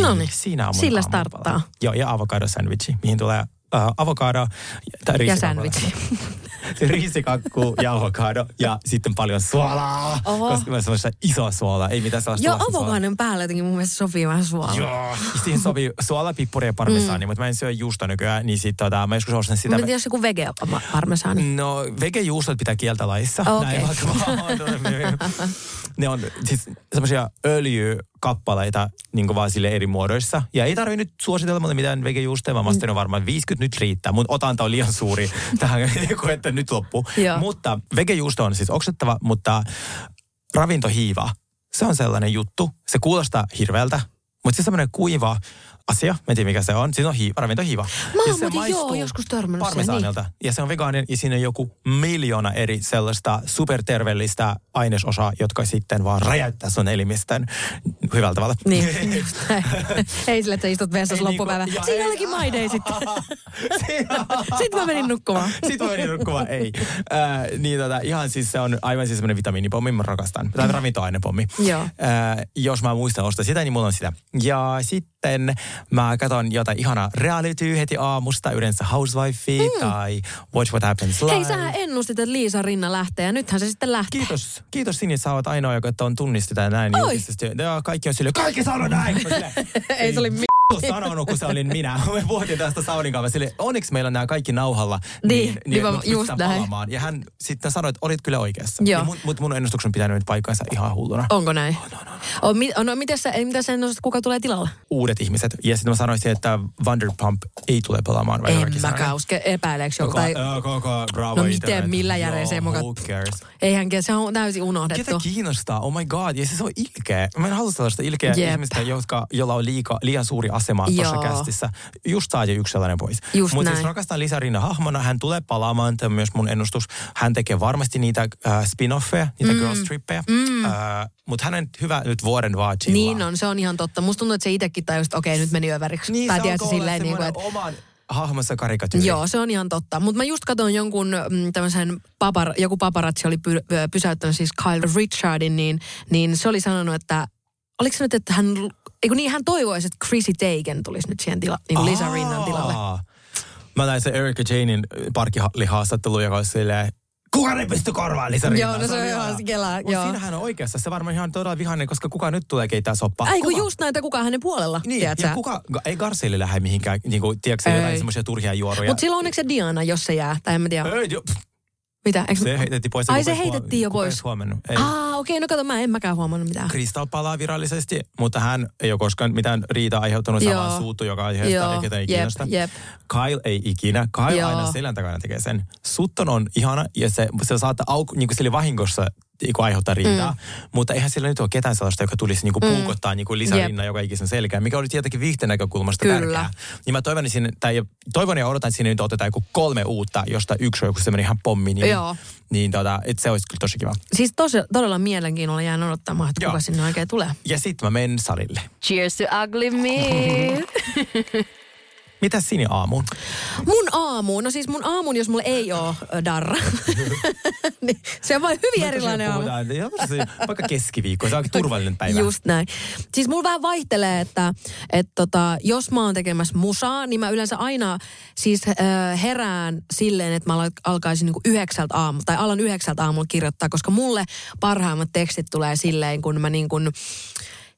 Noniin, Siinä on sillä aamupala. starttaa. Joo, ja avokado sandwichi, mihin tulee äh, avokado tai Ja riisikakku. sandwich. riisikakku ja avokado ja sitten paljon suolaa. Oho. Koska mä semmoista isoa suolaa, ei mitään sellaista Joo, avokadon päällä jotenkin mun mielestä sopii vähän suolaa. Joo, siihen sopii suola, pippuri ja parmesaani, mm. mutta mä en syö juusto nykyään, niin sit tota, mä joskus ostan sitä. Mutta jos joku vege parmesaani. No, vegejuustot pitää kieltää laissa. Okei. Näin vaikka ne on siis semmoisia öljykappaleita niin vaan sille eri muodoissa. Ja ei tarvi nyt suositella mulle mitään vegejuustoja, vaan mä oon varmaan 50 nyt riittää. Mun otanta on liian suuri tähän, että nyt loppu. Joo. Mutta vegejuusto on siis oksettava, mutta ravintohiiva, se on sellainen juttu. Se kuulostaa hirveältä, mutta se on semmoinen kuiva asia, mä en tiedä mikä se on. Siinä on hiiva, ravintohiiva. Mä oon muuten joo joskus törmännyt siihen, parmesaanilta. Ja se on vegaaninen ja siinä on joku miljoona eri sellaista superterveellistä ainesosaa, jotka sitten vaan räjäyttää sun elimistön hyvällä tavalla. Niin, just. Ei sille, että sä istut vessassa loppupäivä. niinku- Siinä ei- olikin maidei sitten. Sitten mä menin nukkumaan. Sitten mä menin nukkumaan, ei. Äh, niin tota, ihan siis se on aivan siis semmoinen vitamiinipommi, mä rakastan. Tai ravintoainepommi. Joo. Äh, jos mä muistan ostaa sitä, niin mulla on sitä. Ja sitten mä katson jotain ihanaa reality heti aamusta, yleensä Housewife mm. tai Watch What Happens Live. Hei, sä ennustit, että Liisa Rinna lähtee ja nythän se sitten lähtee. Kiitos, kiitos Sini, että sä oot ainoa, joka on tunnistetaan näin Oi. julkisesti. Ja kaikki on silleen, kaikki sano näin. Silleen, Ei se oli mi- sanonut, kun se olin minä. Me puhuttiin tästä Saunin kanssa. Sille, onneksi meillä on nämä kaikki nauhalla. Niin, niin mä me just näin. palaamaan. Ja hän sitten sanoi, että olit kyllä oikeassa. Joo. Niin mun, mutta mun ennustuksen pitänyt nyt paikkansa ihan hulluna. Onko näin? On, mi- on, no, miten sä, mitä sä ennustat, kuka tulee tilalle? Uudet ihmiset. Ja sitten mä sanoisin, että Vanderpump ei tule pelaamaan. vai En sanoin. uske, epäileekö joku. Koko, Tai, äh, koko Bravo No miten, Internet. millä se Joo, muka- Who cares? eihän se on täysin unohdettu. Ketä kiinnostaa? Oh my god. Ja siis se on ilkeä. Mä en halua sellaista ilkeä Jep. ihmistä, jotka, jolla on liika, liian suuri asema tuossa kästissä. Just saa jo yksi sellainen pois. Mutta siis rakastan Lisa Rinna hahmona. Hän tulee palaamaan. Tämä on myös mun ennustus. Hän tekee varmasti niitä äh, spin-offeja, niitä mm. girls trippeja. Mm. Äh, Mutta hänen hyvä nyt vuoden vaan chillaa. Niin on, se on ihan totta. Musta tuntuu, että se itsekin tajusi, että okei, nyt meni överiksi. Niin, tai se olla silleen, niin kuin, että oman hahmonsa karikatyyri. Joo, se on ihan totta. Mutta mä just katsoin jonkun mm, tämmöisen, papar, joku paparazzi oli py, pysäyttänyt siis Kyle Richardin, niin, niin se oli sanonut, että oliko se nyt, että hän, eikö niin, hän toivoisi, että Chrissy Teigen tulisi nyt siihen tila, niin Lisa Rinnan tilalle. Mä näin se Erika Janein parkkihaastattelu, joka oli silleen, kukaan ei pysty korvaamaan Lisa Rinnaa. Joo, no se on ihan kelaa, joo. siinähän on oikeassa. Se varmaan ihan todella vihainen, koska kuka nyt tulee keittää soppaa? Ai kun Kuka? just näitä, kuka hänen puolella, Niin, tiedätkö ja sä? kuka, ei Garcelle lähde mihinkään, niin kuin, tiedätkö sä, jotain Ei. semmoisia turhia juoruja. Mutta silloin onneksi se Diana, jos se jää, tai en mä tiedä. Ei, jo, Mitä? Eikö... se heitettiin pois. Ai se huom- heitettiin jo pois. huomannut. Ei. Aa, okei, okay, no kato, mä en mäkään huomannut mitään. Crystal palaa virallisesti, mutta hän ei ole koskaan mitään riitaa aiheuttanut, se Joo. vaan suuttu joka aiheesta, Joo, eikä ketä ei jep, kiinnosta. jep. Kyle ei ikinä. Kyle Joo. aina selän takana tekee sen. Sutton on ihana ja se, se saattaa auku, niin kuin sille vahingossa niin kuin aiheuttaa riitaa, mm. mutta eihän sillä nyt ole ketään sellaista, joka tulisi niin kuin Mm. puukottaa niin kuin lisärinnan joka ikisen selkään, mikä oli tietenkin viihteen näkökulmasta Kyllä. tärkeää. Niin mä toivon, että sinne, tai toivon ja odotan, että sinne nyt otetaan joku kolme uutta, josta yksi on joku semmoinen ihan pommi. Niin, Joo. niin tota, että se olisi kyllä tosi kiva. Siis tosi, todella mielenkiinnolla jään odottamaan, että Joo. kuka sinne oikein tulee. Ja sitten mä menen salille. Cheers to ugly me. Mitä sinä aamuun? Mun aamu, no siis mun aamun, jos mulla ei ole darra, niin, se on vain hyvin erilainen aamu. Vaikka keskiviikko, se on aika turvallinen päivä. Just näin. Siis mulla vähän vaihtelee, että et tota, jos mä oon tekemässä musaa, niin mä yleensä aina siis äh, herään silleen, että mä al- alkaisin niinku yhdeksältä aamu, tai alan yhdeksältä aamulla kirjoittaa, koska mulle parhaimmat tekstit tulee silleen, kun mä niin kuin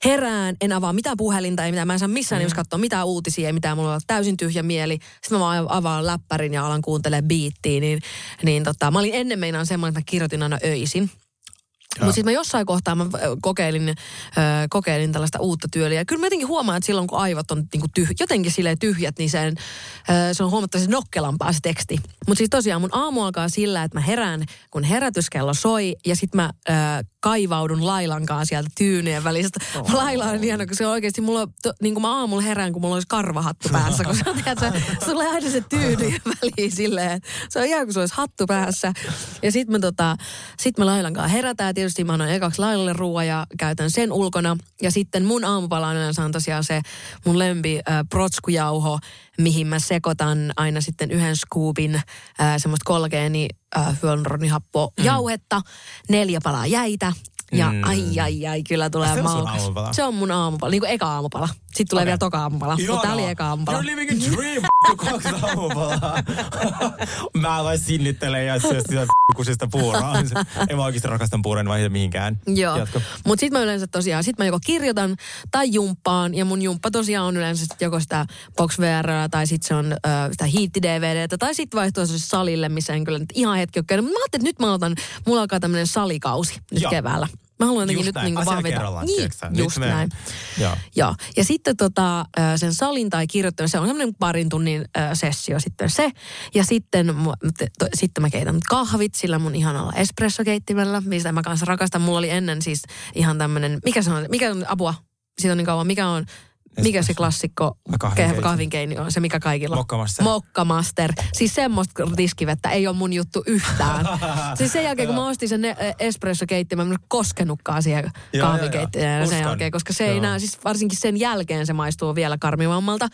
herään, en avaa mitään puhelinta, ei mitään, mä en saa missään mm. nimessä katsoa mitään uutisia, ei mitään, mulla on täysin tyhjä mieli. Sitten mä vaan avaan läppärin ja alan kuuntelemaan biittiä, niin, niin tota, mä olin ennen meinaan semmoinen, että mä kirjoitin aina öisin. Mutta sitten mä jossain kohtaa mä kokeilin, ö, kokeilin tällaista uutta tyyliä. Ja kyllä mä jotenkin huomaan, että silloin kun aivot on niinku tyh, jotenkin silleen tyhjät, niin sen, ö, se on huomattavasti nokkelampaa se teksti. Mutta siis tosiaan mun aamu alkaa sillä, että mä herään, kun herätyskello soi. Ja sitten mä ö, kaivaudun Lailankaan sieltä tyynyjen välistä. Oh. Laila on ihana, kun se on oikeasti, mulla to, niin kuin mä aamulla herään, kun mulla olisi karvahattu päässä. Kun sä tiedät, sulla on aina se tyynyjen väliin silleen, se on ihan kuin se olisi hattu päässä. Ja sitten me, tota, sit me Lailankaan herätään. Tietysti mä annan ekaksi Lailalle ruoan ja käytän sen ulkona. Ja sitten mun aamupala on yleensä on tosiaan se mun lempi äh, protskujauho, mihin mä sekoitan aina sitten yhden scoopin äh, semmoista kolgeeni äh, hyaluronihappoa mm. jauhetta, neljä palaa jäitä. Ja Mm. ai ai ai, kyllä tulee se on maukas. aamupala? Se on mun aamupala, niin kuin eka aamupala. Sitten tulee Okei. vielä toka aamupala, mutta tää oli eka aamupala. You're living a dream, kaksi aamupalaa. Mä vain sinnittelen ja syö sitä kusista puuroa. En mä oikeasti rakastan puuroa, en vaihda mihinkään. Joo, mutta sitten mä yleensä tosiaan, sit mä joko kirjoitan tai jumppaan, ja mun jumppa tosiaan on yleensä sit joko sitä Box VR tai sitten se on ö, sitä hiitti DVDtä, tai sitten vaihtoehtoisesti salille, missä en kyllä nyt ihan hetki ole käynyt. Mutta mä ajattelin, että nyt mä otan, mulla alkaa tämmöinen salikausi nyt Joo. keväällä. Mä haluan jotenkin Just nyt niinku Asia vahvita. Niin, just me- näin. Joo. Joo. Ja sitten tota, sen salin tai kirjoittaminen, se on semmoinen parin tunnin sessio sitten se. Ja sitten, to, sitten mä keitän kahvit sillä mun ihanalla espressokeittimellä, mistä mä kanssa rakastan. Mulla oli ennen siis ihan tämmöinen, mikä se on, mikä on apua? Siitä on niin kauan, mikä on, mikä se klassikko Kahvinkeiti. ke- kahvinkeini on, se mikä kaikilla. Mokkamaster. Mokkamaster. Siis semmoista tiskivettä ei ole mun juttu yhtään. siis sen jälkeen, kun mä ostin sen espressokeittimen, mä en koskenutkaan siihen kahvinkeittimeen sen jälkeen, koska se ei Joo. näe, siis varsinkin sen jälkeen se maistuu vielä karmivammalta.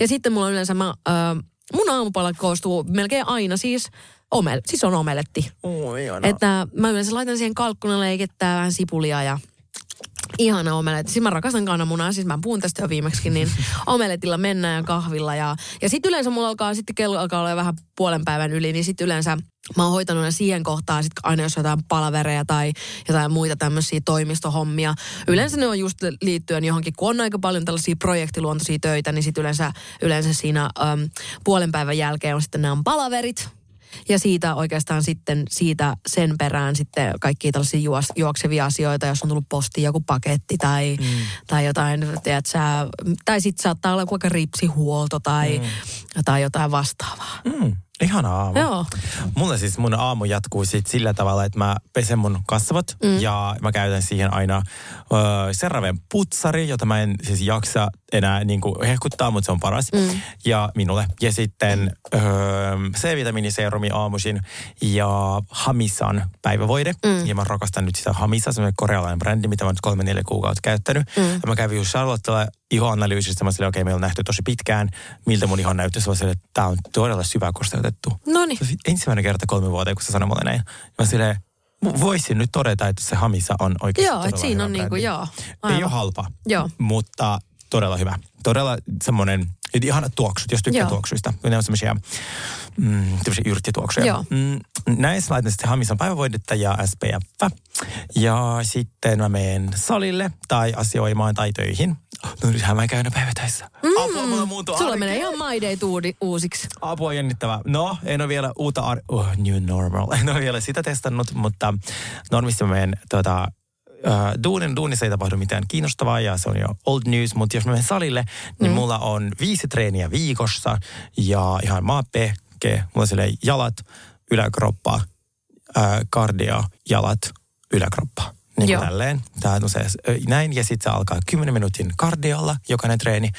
Ja sitten mulla on yleensä, mä, äh, mun aamupala koostuu melkein aina siis, omel, siis on omeletti. Oi. Että mä yleensä laitan siihen kalkkuna leikettää vähän sipulia ja ihana omeletti. Siis mä rakastan kananmunaa, siis mä puhun tästä jo viimeksi, niin omeletilla mennään ja kahvilla. Ja, ja sitten yleensä mulla alkaa, sitten kello alkaa olla vähän puolen päivän yli, niin sitten yleensä mä oon hoitanut ne siihen kohtaan, sit aina jos jotain palavereja tai jotain muita tämmöisiä toimistohommia. Yleensä ne on just liittyen johonkin, kun on aika paljon tällaisia projektiluontoisia töitä, niin sitten yleensä, yleensä siinä äm, puolen päivän jälkeen on sitten nämä palaverit, ja siitä oikeastaan sitten siitä sen perään sitten kaikki tällaisia juos, juoksevia asioita, jos on tullut postiin joku paketti tai, mm. tai jotain, tiedät sä, tai sitten saattaa olla vaikka ripsihuolto tai, mm. tai jotain vastaavaa. Mm, ihana aamu. Joo. Mulla siis mun aamu jatkuu sit sillä tavalla, että mä pesen mun kasvot mm. ja mä käytän siihen aina ö, CeraVen putsari, jota mä en siis jaksa enää niin kuin hehkuttaa, mutta se on paras. Mm. Ja minulle. Ja sitten ö, C-vitamiiniserumi aamuisin ja Hamisan päivävoide. Mm. Ja mä rakastan nyt sitä Hamisa, se on korealainen brändi, mitä mä nyt kolme neljä kuukautta käyttänyt. Mm. Ja mä kävin just Charlottella ihoanalyysistä, mä silleen, okei, okay, meillä on nähty tosi pitkään, miltä mun ihon näyttäisi. Mä silleen, että tää on todella syvä kosteutettu. Noniin. Se on ensimmäinen kerta kolme vuotta, kun se sanoi mulle näin. Mä silleen, voisin nyt todeta, että se Hamisa on oikeasti Joo, että siinä on niinku, brändi. joo. Ei aivan. ole halpa, Joo. mutta todella hyvä. Todella semmoinen, ihanat tuoksut, jos tykkää Joo. tuoksuista. Ne on semmoisia mm, yrttituoksuja. Joo. Mm, näissä laitan sitten Hamisan päivävoidetta ja SPF. Ja sitten mä menen salille tai asioimaan tai töihin. No nythän mä käyn päivätöissä. Mm. Apua, mulla muuttuu Sulla menee ihan my day tuudi uusiksi. Apua jännittävää. No, en ole vielä uutta ar- oh, new normal. En ole vielä sitä testannut, mutta normisti mä menen tuota, äh, duunin, duunissa ei tapahdu mitään kiinnostavaa ja se on jo old news, mutta jos mä menen salille, niin mm. mulla on viisi treeniä viikossa ja ihan maapehke, mulla on jalat, yläkroppa, äh, kardio, jalat, yläkroppa. Niin Joo. kuin tälleen. Tää on se, näin ja sitten se alkaa 10 minuutin kardiolla jokainen treeni.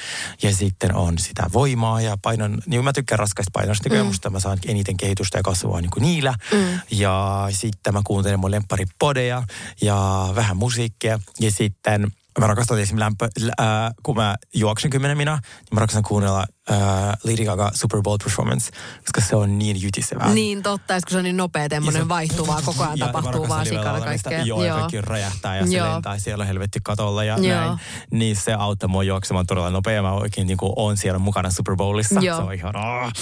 Ja sitten on sitä voimaa ja painon, niin mä tykkään raskaista painosta, mm. musta mä saan eniten kehitystä ja kasvua niin kuin niillä. Mm. Ja sitten mä kuuntelen mun lempparipodeja ja vähän musiikkia. Ja sitten mä rakastan esimerkiksi lämpö, lä, äh, kun mä juoksen 10 minä, niin mä rakastan kuunnella uh, Lady Gaga Super Bowl performance, koska se on niin jytisevää. Niin totta, kun se on niin nopea, tämmöinen vaihtuvaa, koko ajan Ja tapahtuu vaan sikana kaikkea. Joo, ja kaikki räjähtää ja se Joo. lentää siellä helvetti katolla ja Joo. näin. Niin se auttaa mua juoksemaan todella nopea. Mä oikein niin on siellä mukana Super Bowlissa. Joo. Se on ihan... Oh.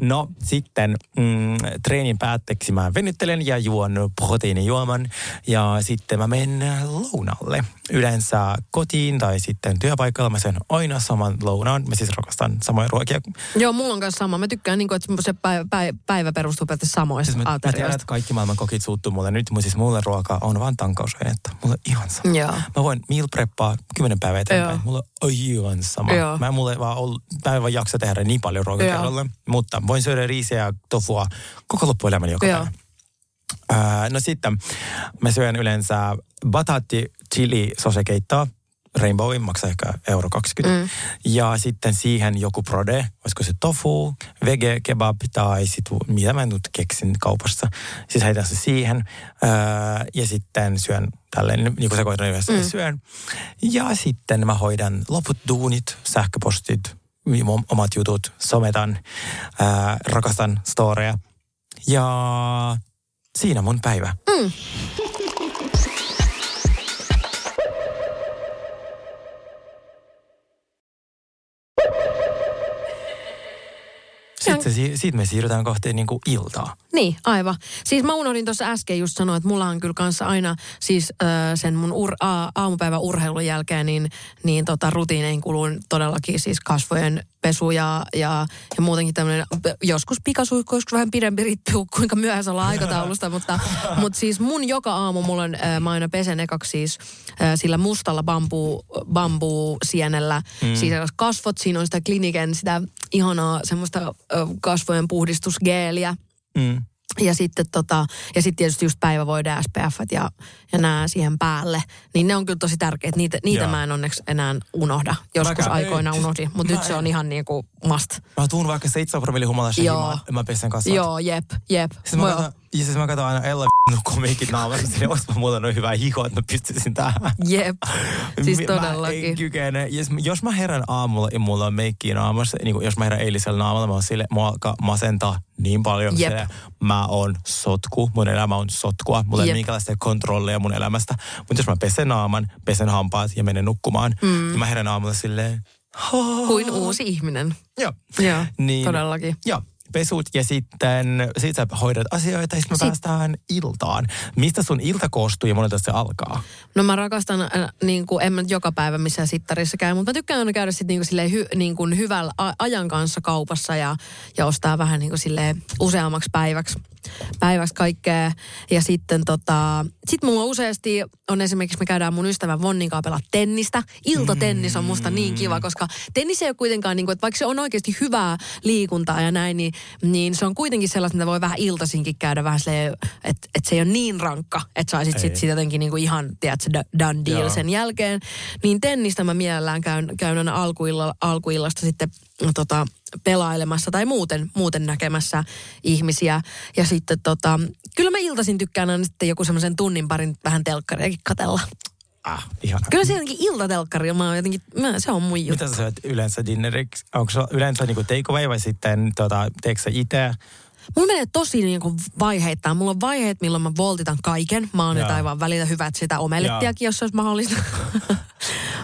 No sitten mm, treenin päätteeksi mä venyttelen ja juon proteiinijuoman. Ja sitten mä menen lounalle. Yleensä kotiin tai sitten työpaikalla mä syön aina saman lounaan. Mä siis rakastan samoja ruokia. Joo, mulla on kanssa sama. Mä tykkään, niin kuin, että se päivä, päivä, perustuu periaatteessa samoista Siis mä, mä tiedän, että kaikki maailman kokit suuttuu mulle nyt, mutta siis mulle ruoka on vaan tankausainetta. Mulle ihan sama. Joo. Mä voin meal preppaa kymmenen päivää eteenpäin. Joo. Mulla on aivan sama. Joo. Mä mulle vaan ollut, mä en vaan jaksa tehdä niin paljon ruokaa kerralla. Mutta voin syödä riisiä ja tofua koko loppuelämäni joka Joo. päivä. Ää, no sitten mä syön yleensä batatti chili sosekeittoa. Rainbowin maksaa ehkä euro 20. Mm. Ja sitten siihen joku prode, olisiko se tofu, vege kebab tai sit, mitä mä nyt keksin kaupassa. Siis heitän se siihen ää, ja sitten syön tälleen, niin kuin sekoitan yhdessä mm. syön. Ja sitten mä hoidan loput duunit, sähköpostit, omat jutut, sometan, ää, rakastan storeja. Ja siinä mun päivä. Sitten se, si- siitä me siirrytään kohti niin kuin iltaa. Niin, aivan. Siis mä unohdin tuossa äsken just sanoa, että mulla on kyllä kanssa aina siis äh, sen mun ur, a, aamupäivän urheilun jälkeen niin, niin tota, rutiineihin kuluu todellakin siis kasvojen pesu ja, ja, ja muutenkin tämmöinen joskus pikasuihku, joskus vähän pidempi riippuu kuinka myöhässä ollaan aikataulusta, mutta, mutta siis mun joka aamu mulla on, äh, mä aina pesen ekaksi siis äh, sillä mustalla bambuu, bambuu sienellä, mm. siis kasvot, siinä on sitä kliniken, sitä ihanaa semmoista äh, kasvojen puhdistusgeeliä, Mm. ja sitten tota, ja sitten tietysti just päivävoide, SPF ja, ja nämä siihen päälle. Niin ne on kyllä tosi tärkeitä. Niitä, niitä Joo. mä en onneksi enää unohda. Joskus Mäkään aikoina ei. unohdin, mutta nyt se en. on ihan niinku must. Mä tuun vaikka 7 promille humalassa Joo. himaan, mä pesen kasvot. Joo, jep, jep. Sitten mä katson, ja siis mä katson aina Ella komiikit naamassa, sille olisipa mulla noin hyvä hiho, että mä pystyisin tähän. Jep, siis Mi- Mä en todellakin. kykene. Jos, jos mä herän aamulla ja mulla on meikkiä naamassa, niin kuin jos mä herän eilisellä naamalla, mä oon sille, mua alkaa masentaa niin paljon. Jep. Sille, mä oon sotku, mun elämä on sotkua, mulla ei minkäänlaista kontrollia mun elämästä. Mutta jos mä pesen naaman, pesen hampaat ja menen nukkumaan, mm. niin mä herän aamulla silleen, Kuin uusi ihminen. Joo. Joo, Niin, todellakin. Joo, pesut ja sitten sit sä hoidat asioita ja sitten me Sit- päästään iltaan. Mistä sun ilta koostuu ja monelta se alkaa? No mä rakastan, äh, niin kuin, en mä nyt joka päivä missään sittarissa käy, mutta mä tykkään aina käydä sitten niin silleen hy, niin kuin hyvällä ajan kanssa kaupassa ja, ja ostaa vähän niin kuin silleen useammaksi päiväksi päiväksi kaikkea. Ja sitten tota, sit mulla useasti on esimerkiksi, me käydään mun ystävän Vonnin kanssa pelaa tennistä. Iltatennis on musta niin kiva, koska tennis ei ole kuitenkaan, niin kuin, että vaikka se on oikeasti hyvää liikuntaa ja näin, niin, niin se on kuitenkin sellaista, mitä voi vähän iltaisinkin käydä vähän silleen, että, että se ei ole niin rankka, että saisit Ei. sit, jotenkin niin kuin ihan, tiedätkö, done deal Joo. sen jälkeen. Niin tennistä mä mielellään käyn, käyn aina alkuilla, alkuillasta sitten no, tota, pelailemassa tai muuten, muuten näkemässä ihmisiä. Ja sitten tota, kyllä mä iltaisin tykkään aina sitten joku semmoisen tunnin parin vähän telkkariakin katella. Ah, ihana. Kyllä se jotenkin iltatelkkari, mä oon jotenkin, mä, se on mun juttu. Mitä sä syöt yleensä dinneriksi? Onko se yleensä niinku take away vai sitten tota, teekö sä itse? Mulla menee tosi niin kuin vaiheittain. Mulla on vaiheet, milloin mä voltitan kaiken. Mä oon jotain vaan välillä hyvät sitä omelettiakin, jos se olisi mahdollista.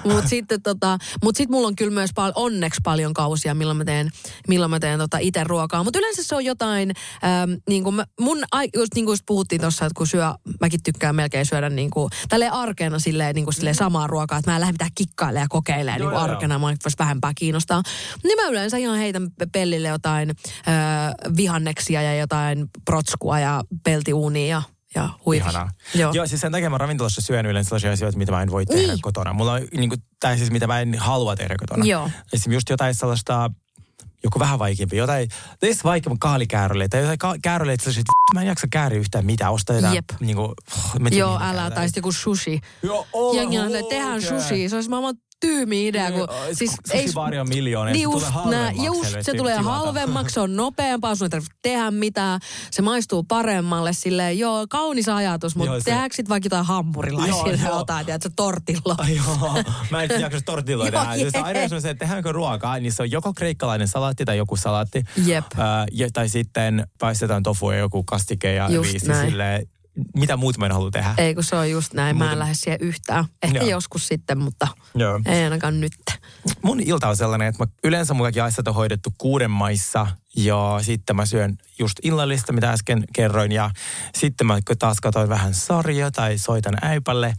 Mutta sitten tota, mut sit mulla on kyllä myös pal- onneksi paljon kausia, milloin mä teen, milloin mä teen tota itse ruokaa. Mutta yleensä se on jotain, äm, niin kuin mä, mun, ai- just niin kuin just puhuttiin tuossa, että kun syö, mäkin tykkään melkein syödä niin kuin, tälleen arkena silleen, niin kuin silleen samaa ruokaa, että mä en lähde mitään kikkailemaan ja kokeilemaan niin kuin joo, arkena, mä voisi vähempää kiinnostaa. Niin mä yleensä ihan heitän pellille jotain äh, vihanneksia ja jotain protskua ja peltiuunia ja, ja huivi. Ihanaa. Joo. Joo, siis sen takia mä ravintolassa syön yleensä sellaisia asioita, mitä mä en voi tehdä Niin. kotona. Mulla on niin kuin, tai siis mitä mä en halua tehdä kotona. Joo. Esimerkiksi just jotain sellaista, joku vähän vaikeampi, jotain, teistä vaikeampi kaalikääröleitä, jotain ka- kääröleitä, sellaiset, "Vittu, mä en jaksa kääriä yhtään mitään, ostaa jotain, Jep. niin kuin, tiedä, Joo, älä, tai sitten joku sushi. Joo, oh, Jengi on silleen, tehdään okay. sushi. Se olisi maailman tyhmi idea. Kun, Siis, Sushibaari on miljoona, niin ja se just, tulee halvemmaksi. just se tulee halvemmaksi, se on nopeampaa, sun ei tarvitse tehdä mitään. Se maistuu paremmalle silleen, joo, kaunis ajatus, mutta Joo, se- tehdäänkö sit vaikka jotain hampurilaisille Joo, joo. jotain, tiedätkö, tortilla. Joo, mä en jaksa. Jos jee. aina jos on se, että tehdäänkö ruokaa, niin se on joko kreikkalainen salaatti tai joku salaatti. Jep. Ja, tai sitten paistetaan tofu ja joku kastike ja Just näin. silleen, mitä muut mä en halua tehdä. Ei kun se on just näin, mä en Muuten- lähde siihen yhtään. Ehkä Joo. joskus sitten, mutta Joo. ei ainakaan nyt. Mun ilta on sellainen, että mä yleensä mun kaikki aistat on hoidettu kuuden maissa ja sitten mä syön just illallista, mitä äsken kerroin ja sitten mä taas katsoin vähän sarjaa tai soitan äipälle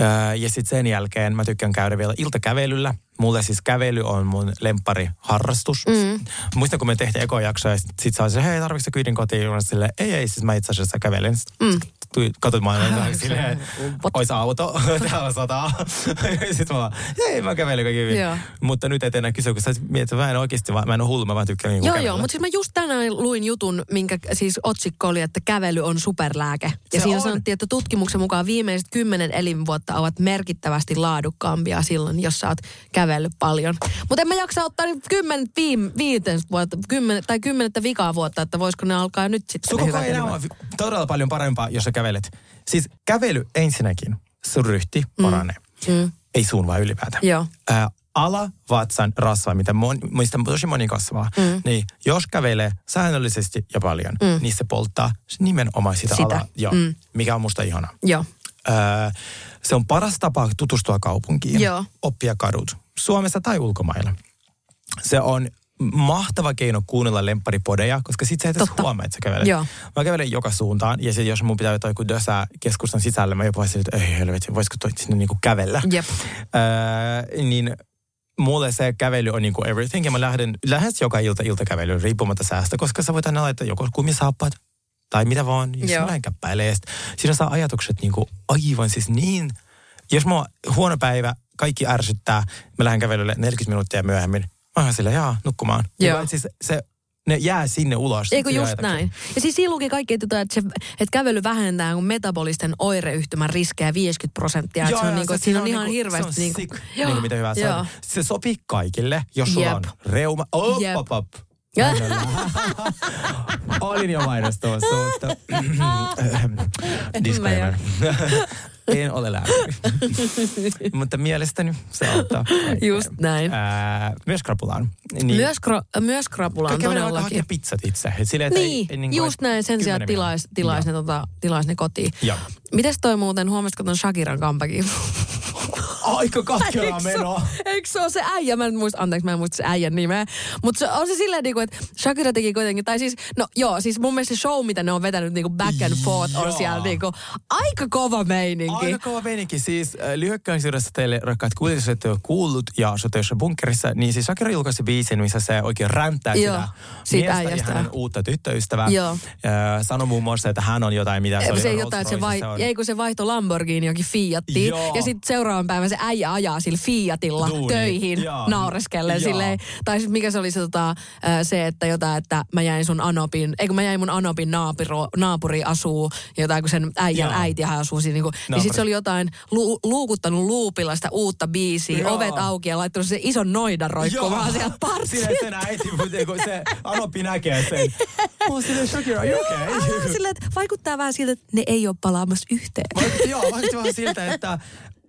Öö, ja sitten sen jälkeen mä tykkään käydä vielä iltakävelyllä. Mulle siis kävely on mun lemppari harrastus. Mm. Muistan, kun me tehtiin ekojaksoa ja sitten sit saa se, hei, tarvitsetko kyydin kotiin? Ja sille, ei, ei, siis mä itse asiassa kävelen. Mm. Katsoit mä aina silleen, ois auto, täällä sataa. sitten mä vaan, ei, mä kävelen kaikki hyvin. Joo. Mutta nyt et enää kysy, kun sä mietit, että mä en oikeasti, mä en ole hullu, mä vaan tykkään niinku Joo, kävellä. joo, mutta siis mä just tänään luin jutun, minkä siis otsikko oli, että kävely on superlääke. Ja Se siinä on. sanottiin, että tutkimuksen mukaan viimeiset kymmenen elinvuotta ovat merkittävästi laadukkaampia silloin, jos sä oot kävellyt paljon. Mutta en mä jaksa ottaa niin kymmenet viime, viiteen vuotta, kymmen, tai kymmenettä vikaa vuotta, että voisiko ne alkaa nyt sitten. Sun koko elämä on todella paljon parempaa, jos sä kävelet. Siis kävely ensinnäkin, sun ryhti paranee. Mm. Ei sun vaan ylipäätään. Joo. Ää, ala, vatsan, rasva, mitä mon, mistä tosi moni kasvaa, mm. niin jos kävelee säännöllisesti ja paljon, mm. niin se polttaa nimenomaan sitä, Sitä. alaa, joo, Mm. mikä on musta ihana. Joo. Öö, se on paras tapa tutustua kaupunkiin, Joo. oppia kadut, Suomessa tai ulkomailla. Se on mahtava keino kuunnella lempparipodeja, koska sit sä et edes huomaa, että sä kävelet. Joo. Mä kävelen joka suuntaan, ja sit jos mun pitää jotain joku dösää keskustan sisällä, mä jopa olisin, että ei helvetti, voisiko toi sinne niinku kävellä. Jep. Öö, niin mulle se kävely on niinku everything, ja mä lähden lähes joka ilta iltakävelyyn riippumatta säästä, koska sä voit aina laittaa joko kumisaappaat tai mitä vaan, jos Joo. mä lähden sit Siinä saa ajatukset niinku aivan siis niin, jos on huono päivä, kaikki ärsyttää, mä lähden kävelylle 40 minuuttia myöhemmin. Mä oon silleen, jaa, nukkumaan. Joo. Ja siis se, ne jää sinne ulos. Eikö just ajatukset. näin? Ja siis siinä luki kaikki, että, se, että kävely vähentää kun metabolisten oireyhtymän riskejä 50 prosenttia. Että se on, niin kuin, että siinä on, ihan hirveästi... Se on niin kuin, sick, niin kuin mitä hyvää se joo. on. Se sopii kaikille, jos sulla Jep. on reuma. Op, Jep. op, op. Olin jo mainostamassa, mutta disclaimer. en ole lääkäri. mutta mielestäni se auttaa. Just näin. Ää, myös krapulaan. Niin, Myös, kro, myös krapulaan todellakin. hakea pizzat itse. Silleen, Niin, ei, ei, kuin, just näin. Sen sijaan tilais, tilais, ne, tota, tilais ne kotiin. Joo. Mites toi muuten, huomasitko ton Shakiran comebackin? Aika katkeraa menoa. Eikö se ole se äijä? Mä en muista, anteeksi, mä en muista se äijän nimeä. Mutta se on se silleen, niinku, että Shakira teki kuitenkin, tai siis, no joo, siis mun mielestä se show, mitä ne on vetänyt niinku back and forth, on siellä niinku aika kova meininki. Aika kova meininki. Siis äh, lyhyekkäisyydessä teille rakkaat kuulijat, jos ette ole kuullut ja asutte jossain bunkkerissa, niin siis Shakira julkaisi biisin, missä se oikein räntää Joo, sitä siitä miestä ja äijästä. hänen uutta tyttöystävää. Joo. Äh, sanoi muun muassa, että hän on jotain, mitä se, Se, oli se jotain, se, vai, se on- ei kun se vaihto Lamborghini jokin Fiattiin. Joo. Ja sitten seuraavan päivän se äijä ajaa sillä Fiatilla Duuni. töihin Joo. naureskellen silleen. Tai sitten mikä se oli se, tota, se, että jotain, että mä jäin sun Anopin, ei kun mä jäin mun Anopin naapiro, naapuri asuu, jotain kun sen äijän Joo. äiti hän asuu siinä. Niin, kuin, niin sitten se oli jotain lu, luukuttanut luupilla sitä uutta biisiä, Joo. ovet auki ja laittanut se ison noidan roikkumaan sieltä Siinä partsilta. sen äiti, mutta kun se Anopi näkee sen. Mä oon silleen, Shakira, are you okay? Silleen, että vaikuttaa vähän siltä, että ne ei ole palaamassa yhteen. Vaikutti, joo, vaikutti vähän siltä, että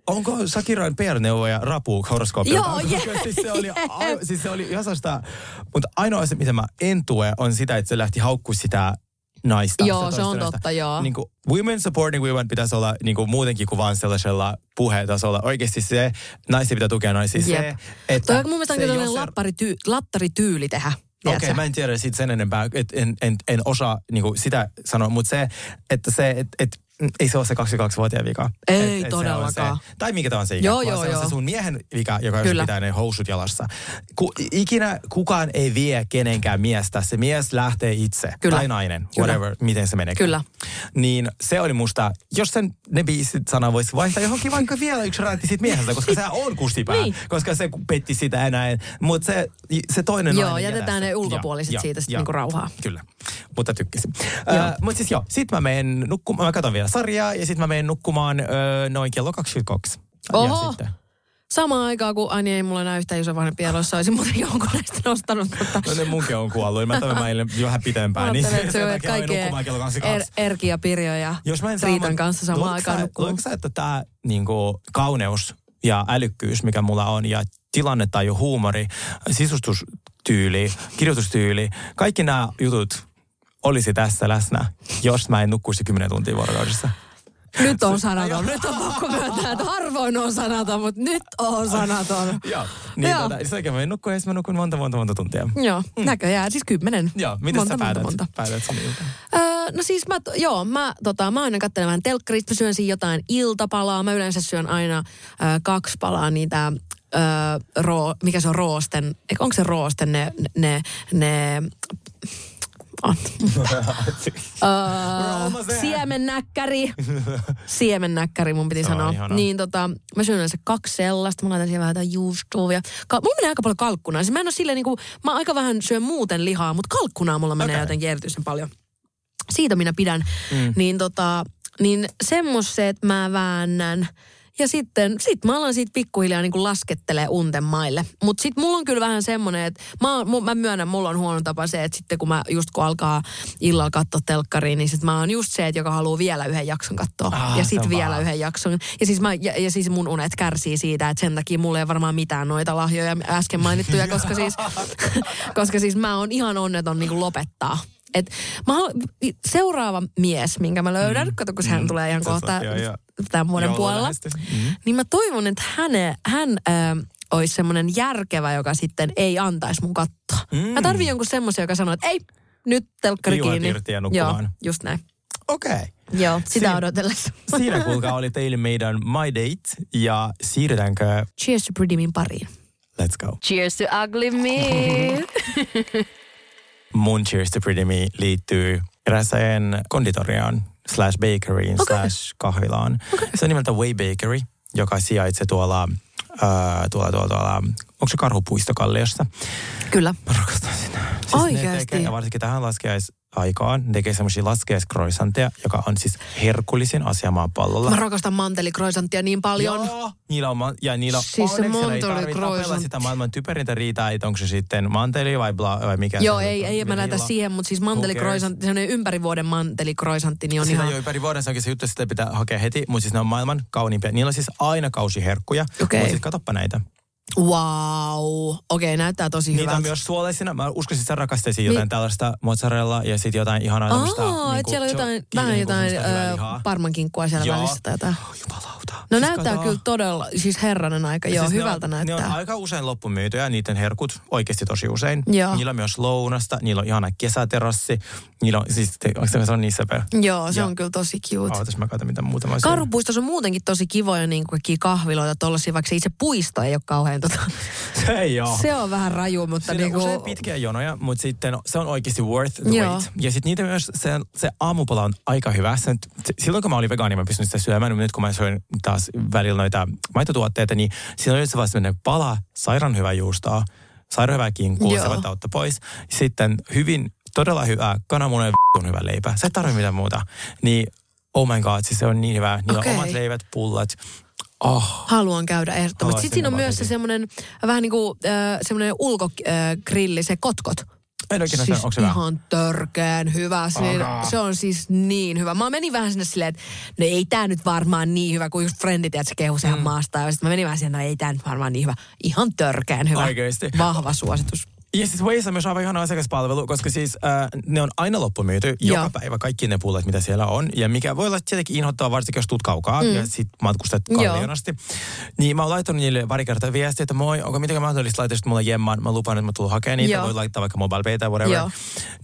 onko Shakiran PR-neuvoja rapu horoskoopilta? Joo, jep, siis se oli, a, siis se oli ihan mutta ainoa se, mitä mä en tue, on sitä, että se lähti haukkuu sitä naista. Joo, se on naista. totta, joo. Niin kuin, women supporting women pitäisi olla niin kuin muutenkin kuin vaan sellaisella puheetasolla. Oikeasti se, naisia pitää tukea naisia. Se, Jep. että Toi on mun mielestä se, se- lattarityy, lattarityyli tehdä. Okei, okay, mä en tiedä siitä sen enempää, et en, en, en osaa niinku sitä sanoa, mutta se, että se, et, et, mm, ei se ole se 22-vuotiaan vika. Ei Et- et se on todellakaan. Se, tai mikä tahansa ikä, Joo, joo, se on joo. se sun miehen vika, joka Kyllä. Pitää ne housut jalassa. Ku, ikinä kukaan ei vie kenenkään miestä, se mies lähtee itse. Kyllä. Tai nainen, Kyllä. whatever, miten se menee. Kyllä. Niin se oli musta, jos sen ne biisit sana voisi vaihtaa johonkin vaikka vielä yksi rätti siitä miehestä, koska se on kustipää, Niin. koska se petti sitä enää. Mutta se, se toinen Joo, nainen jätetään ne se. ulkopuoliset Joo, siitä sitten niinku rauhaa. Kyllä, mutta tykkäsin. Uh, mutta siis joo, sit mä menen nukkumaan, mä katson vielä sarjaa ja sit mä menen nukkumaan uh, noin kello 22. Oho. Ja sitten, Samaan aikaan, kun Ani ei mulla enää yhtään iso vanhempi elossa, olisin muuten jonkun näistä nostanut, mutta... No ne munkin on kuollut. Mä tämän mä eilen vähän pitempään. Niin sen se takia nukkumaan kello 22. er, Erki ja Pirjo ja Jos mä en saa- Riitan kanssa samaan aikaan nukkuu. Luuletko sä, että tämä niinku, kauneus ja älykkyys, mikä mulla on, ja tilannetaju, huumori, sisustustyyli, kirjoitustyyli, kaikki nämä jutut olisi tässä läsnä, jos mä en nukkuisi 10 tuntia vuorokaudessa. Nyt on sanaton. Nyt on pakko myöntää, että harvoin on sanaton, mutta nyt on sanaton. Joo. Niin Joo. tota, mä en sit mä nukun monta, monta, monta tuntia. Joo, näköjään. Siis kymmenen. Joo, miten monta, sä päätät, Monta, monta. päätät sen? Öö, no siis mä, joo, mä, tota, mä aina katselen vähän telkkarista, mä syön siinä jotain iltapalaa. Mä yleensä syön aina ö, kaksi palaa niitä, ö, roo, mikä se on roosten, onko se roosten ne, ne, ne on. Öö, there. siemennäkkäri. siemennäkkäri mun piti Se on sanoa. Niin tota, mä syön yleensä kaksi sellaista. Mä laitan siihen vähän jotain juustoa. Ka- mulla menee aika paljon kalkkunaa. Siis mä en ole silleen niinku, mä aika vähän syön muuten lihaa, mutta kalkkunaa mulla menee Okei. jotenkin erityisen paljon. Siitä minä pidän. Mm. Niin tota, niin semmoiset mä väännän. Ja sitten sit mä alan siitä pikkuhiljaa niin laskettelee unten maille. Mutta sitten mulla on kyllä vähän semmoinen, että mä, mä myönnän, mulla on huono tapa se, että sitten kun mä just kun alkaa illalla katsoa telkkariin, niin sit mä oon just se, että joka haluaa vielä yhden jakson katsoa. Ah, ja sitten vielä paha. yhden jakson. Ja siis, mä, ja, ja siis mun unet kärsii siitä, että sen takia mulla ei varmaan mitään noita lahjoja äsken mainittuja, koska siis, koska siis mä oon ihan onneton niin lopettaa. Et mä haluan, seuraava mies, minkä mä löydän, mm. kato kun hän tulee ihan kohta tämän vuoden puolella. Mm. niin mä toivon, että häne, hän ö, olisi semmoinen järkevä, joka sitten ei antaisi mun kattoa. Mm. Mä tarvin jonkun semmoisen, joka sanoo, että ei, nyt telkkari Hiuhat kiinni. irti ja Joo, just näin. Okei. Okay. Joo, sitä Siinä- odotellessa. Siinä kuulkaa oli teille meidän My Date ja siirrytäänkö Cheers to Pretty Min pariin. Let's go. Cheers to ugly me. Mun Cheers to Pretty Me liittyy erääseen konditoriaan slash bakeryin Okei. slash kahvilaan. Se on nimeltä Way Bakery, joka sijaitsee tuolla, ää, tuolla, tuolla, tuolla, onko se Karhupuistokalliossa? Kyllä. Mä rakastan sitä. Siis Oikeesti? Ne tekee, ja varsinkin tähän laskiaisaikaan ne tekee semmoisia laskiaiskroissanteja, joka on siis herkullisin asia maapallolla. Mä rakastan mantelikroisanttia niin paljon. Joo, niillä on, ja niillä on Siis se onneksi ei tarvitse tapella sitä maailman typerintä riitaa, että onko se sitten manteli vai, bla, vai mikä Joo, se ei, on, ei mä näytä vanilla. siihen, mutta siis mantelikroisantti, semmoinen ympäri vuoden mantelikroisantti, niin on Sitä ihan... jo ympäri vuoden, se onkin se juttu, että sitä pitää hakea heti, mutta siis ne on maailman kauniimpia. Niillä on siis aina kausiherkkuja, Okei. mutta siis katsoppa näitä. Wow. Okei, näyttää tosi Niitä hyvältä. on myös suolaisina. Mä uskoisin, että sä rakastaisit jotain Niin. tällaista mozzarella ja sitten jotain ihanaa tämmöistä. Aa, niinku että siellä on jotain, vähän niinku jotain lihaa. parmankinkkua siellä Joo. välissä tai jotain. Jumalauta. No Siis näyttää kato. kyllä todella, siis herranen aika, joo, Siis ne hyvältä on, näyttää. Ne on aika usein loppumyytyjä, niiden herkut oikeasti tosi usein. Joo. Niillä on myös lounasta, niillä on ihana kesäterassi. Niillä on, siis, te- onko se on niissä pö? Joo, se Ja- on kyllä tosi cute. Ootas mä katson, mitä muuta mä. Karhupuistossa on muutenkin tosi kivoja niin kuin kahviloita tollasia, vaikka se itse puisto ei ole kauhean tota. Se ei oo. Se on vähän raju, mutta Siinä niin kuin, pitkiä jonoja, mutta sitten se on oikeasti worth the Joo. wait. Ja sitten niitä myös, se, se aamupala on aika hyvä. Se, se, silloin kun mä olin vegaani, mä pystyn sitä syömään, mutta nyt kun mä syön taas välillä noita maitotuotteita, niin siinä on yleensä vaan sellainen pala, sairaan hyvä juustoa, sairaan hyvää kinkkua, se ottaa pois. Sitten hyvin, todella hyvä kananmuna ja v***un hyvä leipä. Sä et tarvitse mitään muuta. Niin, oh my god, siis se on niin hyvä. Niillä Okei. on omat leivät, pullat. Oh, haluan käydä ehdottomasti. Sitten siinä on myös se semmoinen vähän niin kuin äh, semmoinen ulkogrilli, se kotkot. En oikein Siis onko se hyvä? ihan törkeen hyvä. Se, Aha. se on siis niin hyvä. Mä menin vähän sinne silleen, että no ei tää nyt varmaan niin hyvä, kuin just frendit, että se kehu sehän mm. maasta. Ja sitten mä menin vähän siihen, no ei tää nyt varmaan niin hyvä. Ihan törkeen hyvä. Oikeesti? Vahva suositus. Ja siis Waze on myös aivan ihana asiakaspalvelu, koska siis äh, ne on aina loppumyyty joka Joo. päivä, kaikki ne pullat, mitä siellä on. Ja mikä voi olla tietenkin inhottavaa, varsinkin jos tuut kaukaa mm. ja sit matkustat Joo. kallion asti. Niin mä oon laittanut niille pari kertaa viestiä, että moi, onko mitenkään mahdollista laittaa mulle jemmaan. Mä lupaan, että mä tulen hakemaan niitä, Joo. voi laittaa vaikka mobile pay tai whatever. Joo.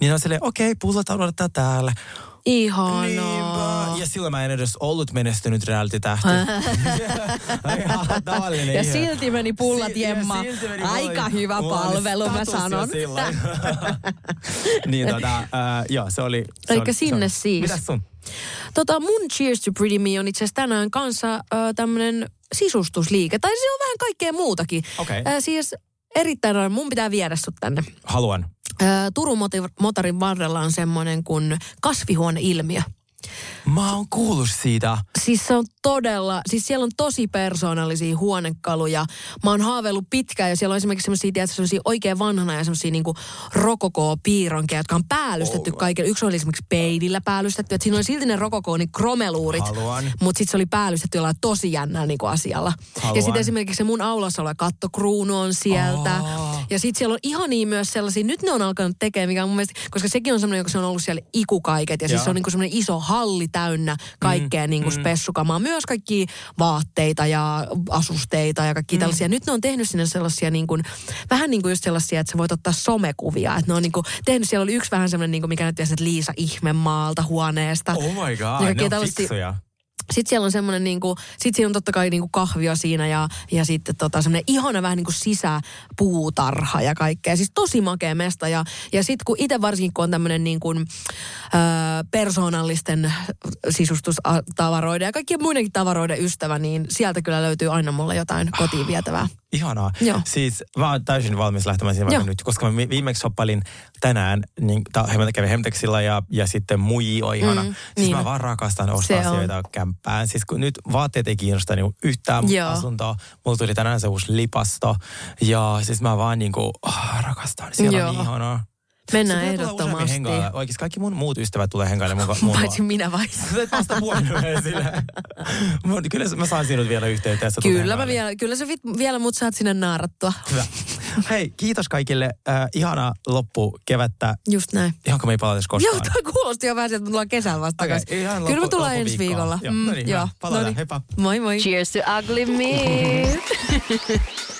Niin on silleen, okei, okay, pullat odottaa täällä. Ihanaa. Niinpä. Ja silloin mä en edes ollut menestynyt reality-tähti. Ihan tavallinen Ja silti meni pullat Si- jemma. meni Aika hyvä oli palvelu, mä sanon. niin tota, äh, joo, se oli... Se Elikkä on, sinne se on. siis. Mitäs sun? Tota, mun Cheers to Pretty Me on itse asiassa tänään kanssa äh, tämmönen sisustusliike. Tai se on vähän kaikkea muutakin. Okei. Äh, siis erittäin on, mun pitää viedä sut tänne. Haluan. Äh, Turun moti- motorin varrella on semmoinen kuin kasvihuoneilmiö. Mä oon kuullut siitä. Siis se on todella, siis siellä on tosi persoonallisia huonekaluja. Mä oon haaveillut pitkään ja siellä on esimerkiksi semmoisia, tiedätkö, semmoisia oikein vanhana ja semmoisia niinku rokokoo-piironkeja, jotka on päällystetty oh. kaikille. Yksi oli esimerkiksi peilillä päällystetty, että siinä oli silti ne rokokoo, niin kromeluurit. Mutta sitten se oli päällystetty jollain tosi jännällä niinku asialla. Haluan. Ja sitten esimerkiksi se mun aulassa oleva kattokruunu on sieltä. Oh. Ja sitten siellä on ihania myös sellaisia, nyt ne on alkanut tekemään, mikä on mun mielestä, koska sekin on semmoinen, joka se on ollut siellä ikukaiket. Ja siis Joo. se on niinku semmoinen iso halli täynnä kaikkea mm, niinku mm. spessukamaa. Myös kaikki vaatteita ja asusteita ja kaikki mm. tällaisia. Nyt ne on tehnyt sinne sellaisia niin kuin, vähän niin kuin just sellaisia, että sä voit ottaa somekuvia. Että ne on niin kuin tehnyt, siellä oli yksi vähän semmoinen, niin kuin mikä että Liisa Ihmemaalta huoneesta. Oh my god, Ja ne on tällaisia- fiksuja. Sitten siellä on semmoinen niinku, sit siinä on totta kai niinku kahvio siinä ja, ja sitten tota semmoinen ihana vähän niinku sisäpuutarha ja kaikkea. Siis tosi makea mesta ja, ja sitten kun itse varsinkin kun on tämmöinen niinku, ö, persoonallisten sisustustavaroiden ja kaikkien muidenkin tavaroiden ystävä, niin sieltä kyllä löytyy aina mulle jotain kotiin vietävää. Ihanaa. Joo. Siis mä oon täysin valmis lähtemään Joo. nyt, koska mä vi- viimeksi shoppailin tänään, niin ta, kävin Hemteksillä ja, ja sitten muji on ihana. Mm, siis niin mä vaan rakastan ostaa on. Kämppään. Siis kun nyt vaatteet ei kiinnosta niin yhtään Joo. asuntoa. Mulla tuli tänään se uusi lipasto ja siis mä vaan niinku oh, rakastan. Siellä Joo. on niin ihanaa. Mennään ehdottomasti. hengailla. Oikeasti kaikki mun muut ystävät tulee hengaille mun, mun Paitsi minä vai? Sä vasta. Mut Kyllä mä saan sinut vielä yhteyttä. Kyllä, mä vielä, kyllä sä vielä mut saat sinne naarattua. Hyvä. Hei, kiitos kaikille. Äh, ihana loppu kevättä, Just näin. johonka me ei palata koskaan. Joo, toi kuulosti jo vähän sieltä, että me tullaan kesällä vasta takaisin. ihan Kyllä me loppu- tullaan ensi viikolla. Joo, no niin, hyvä. Palataan. Noniin. Heippa. Moi moi. Cheers to ugly me.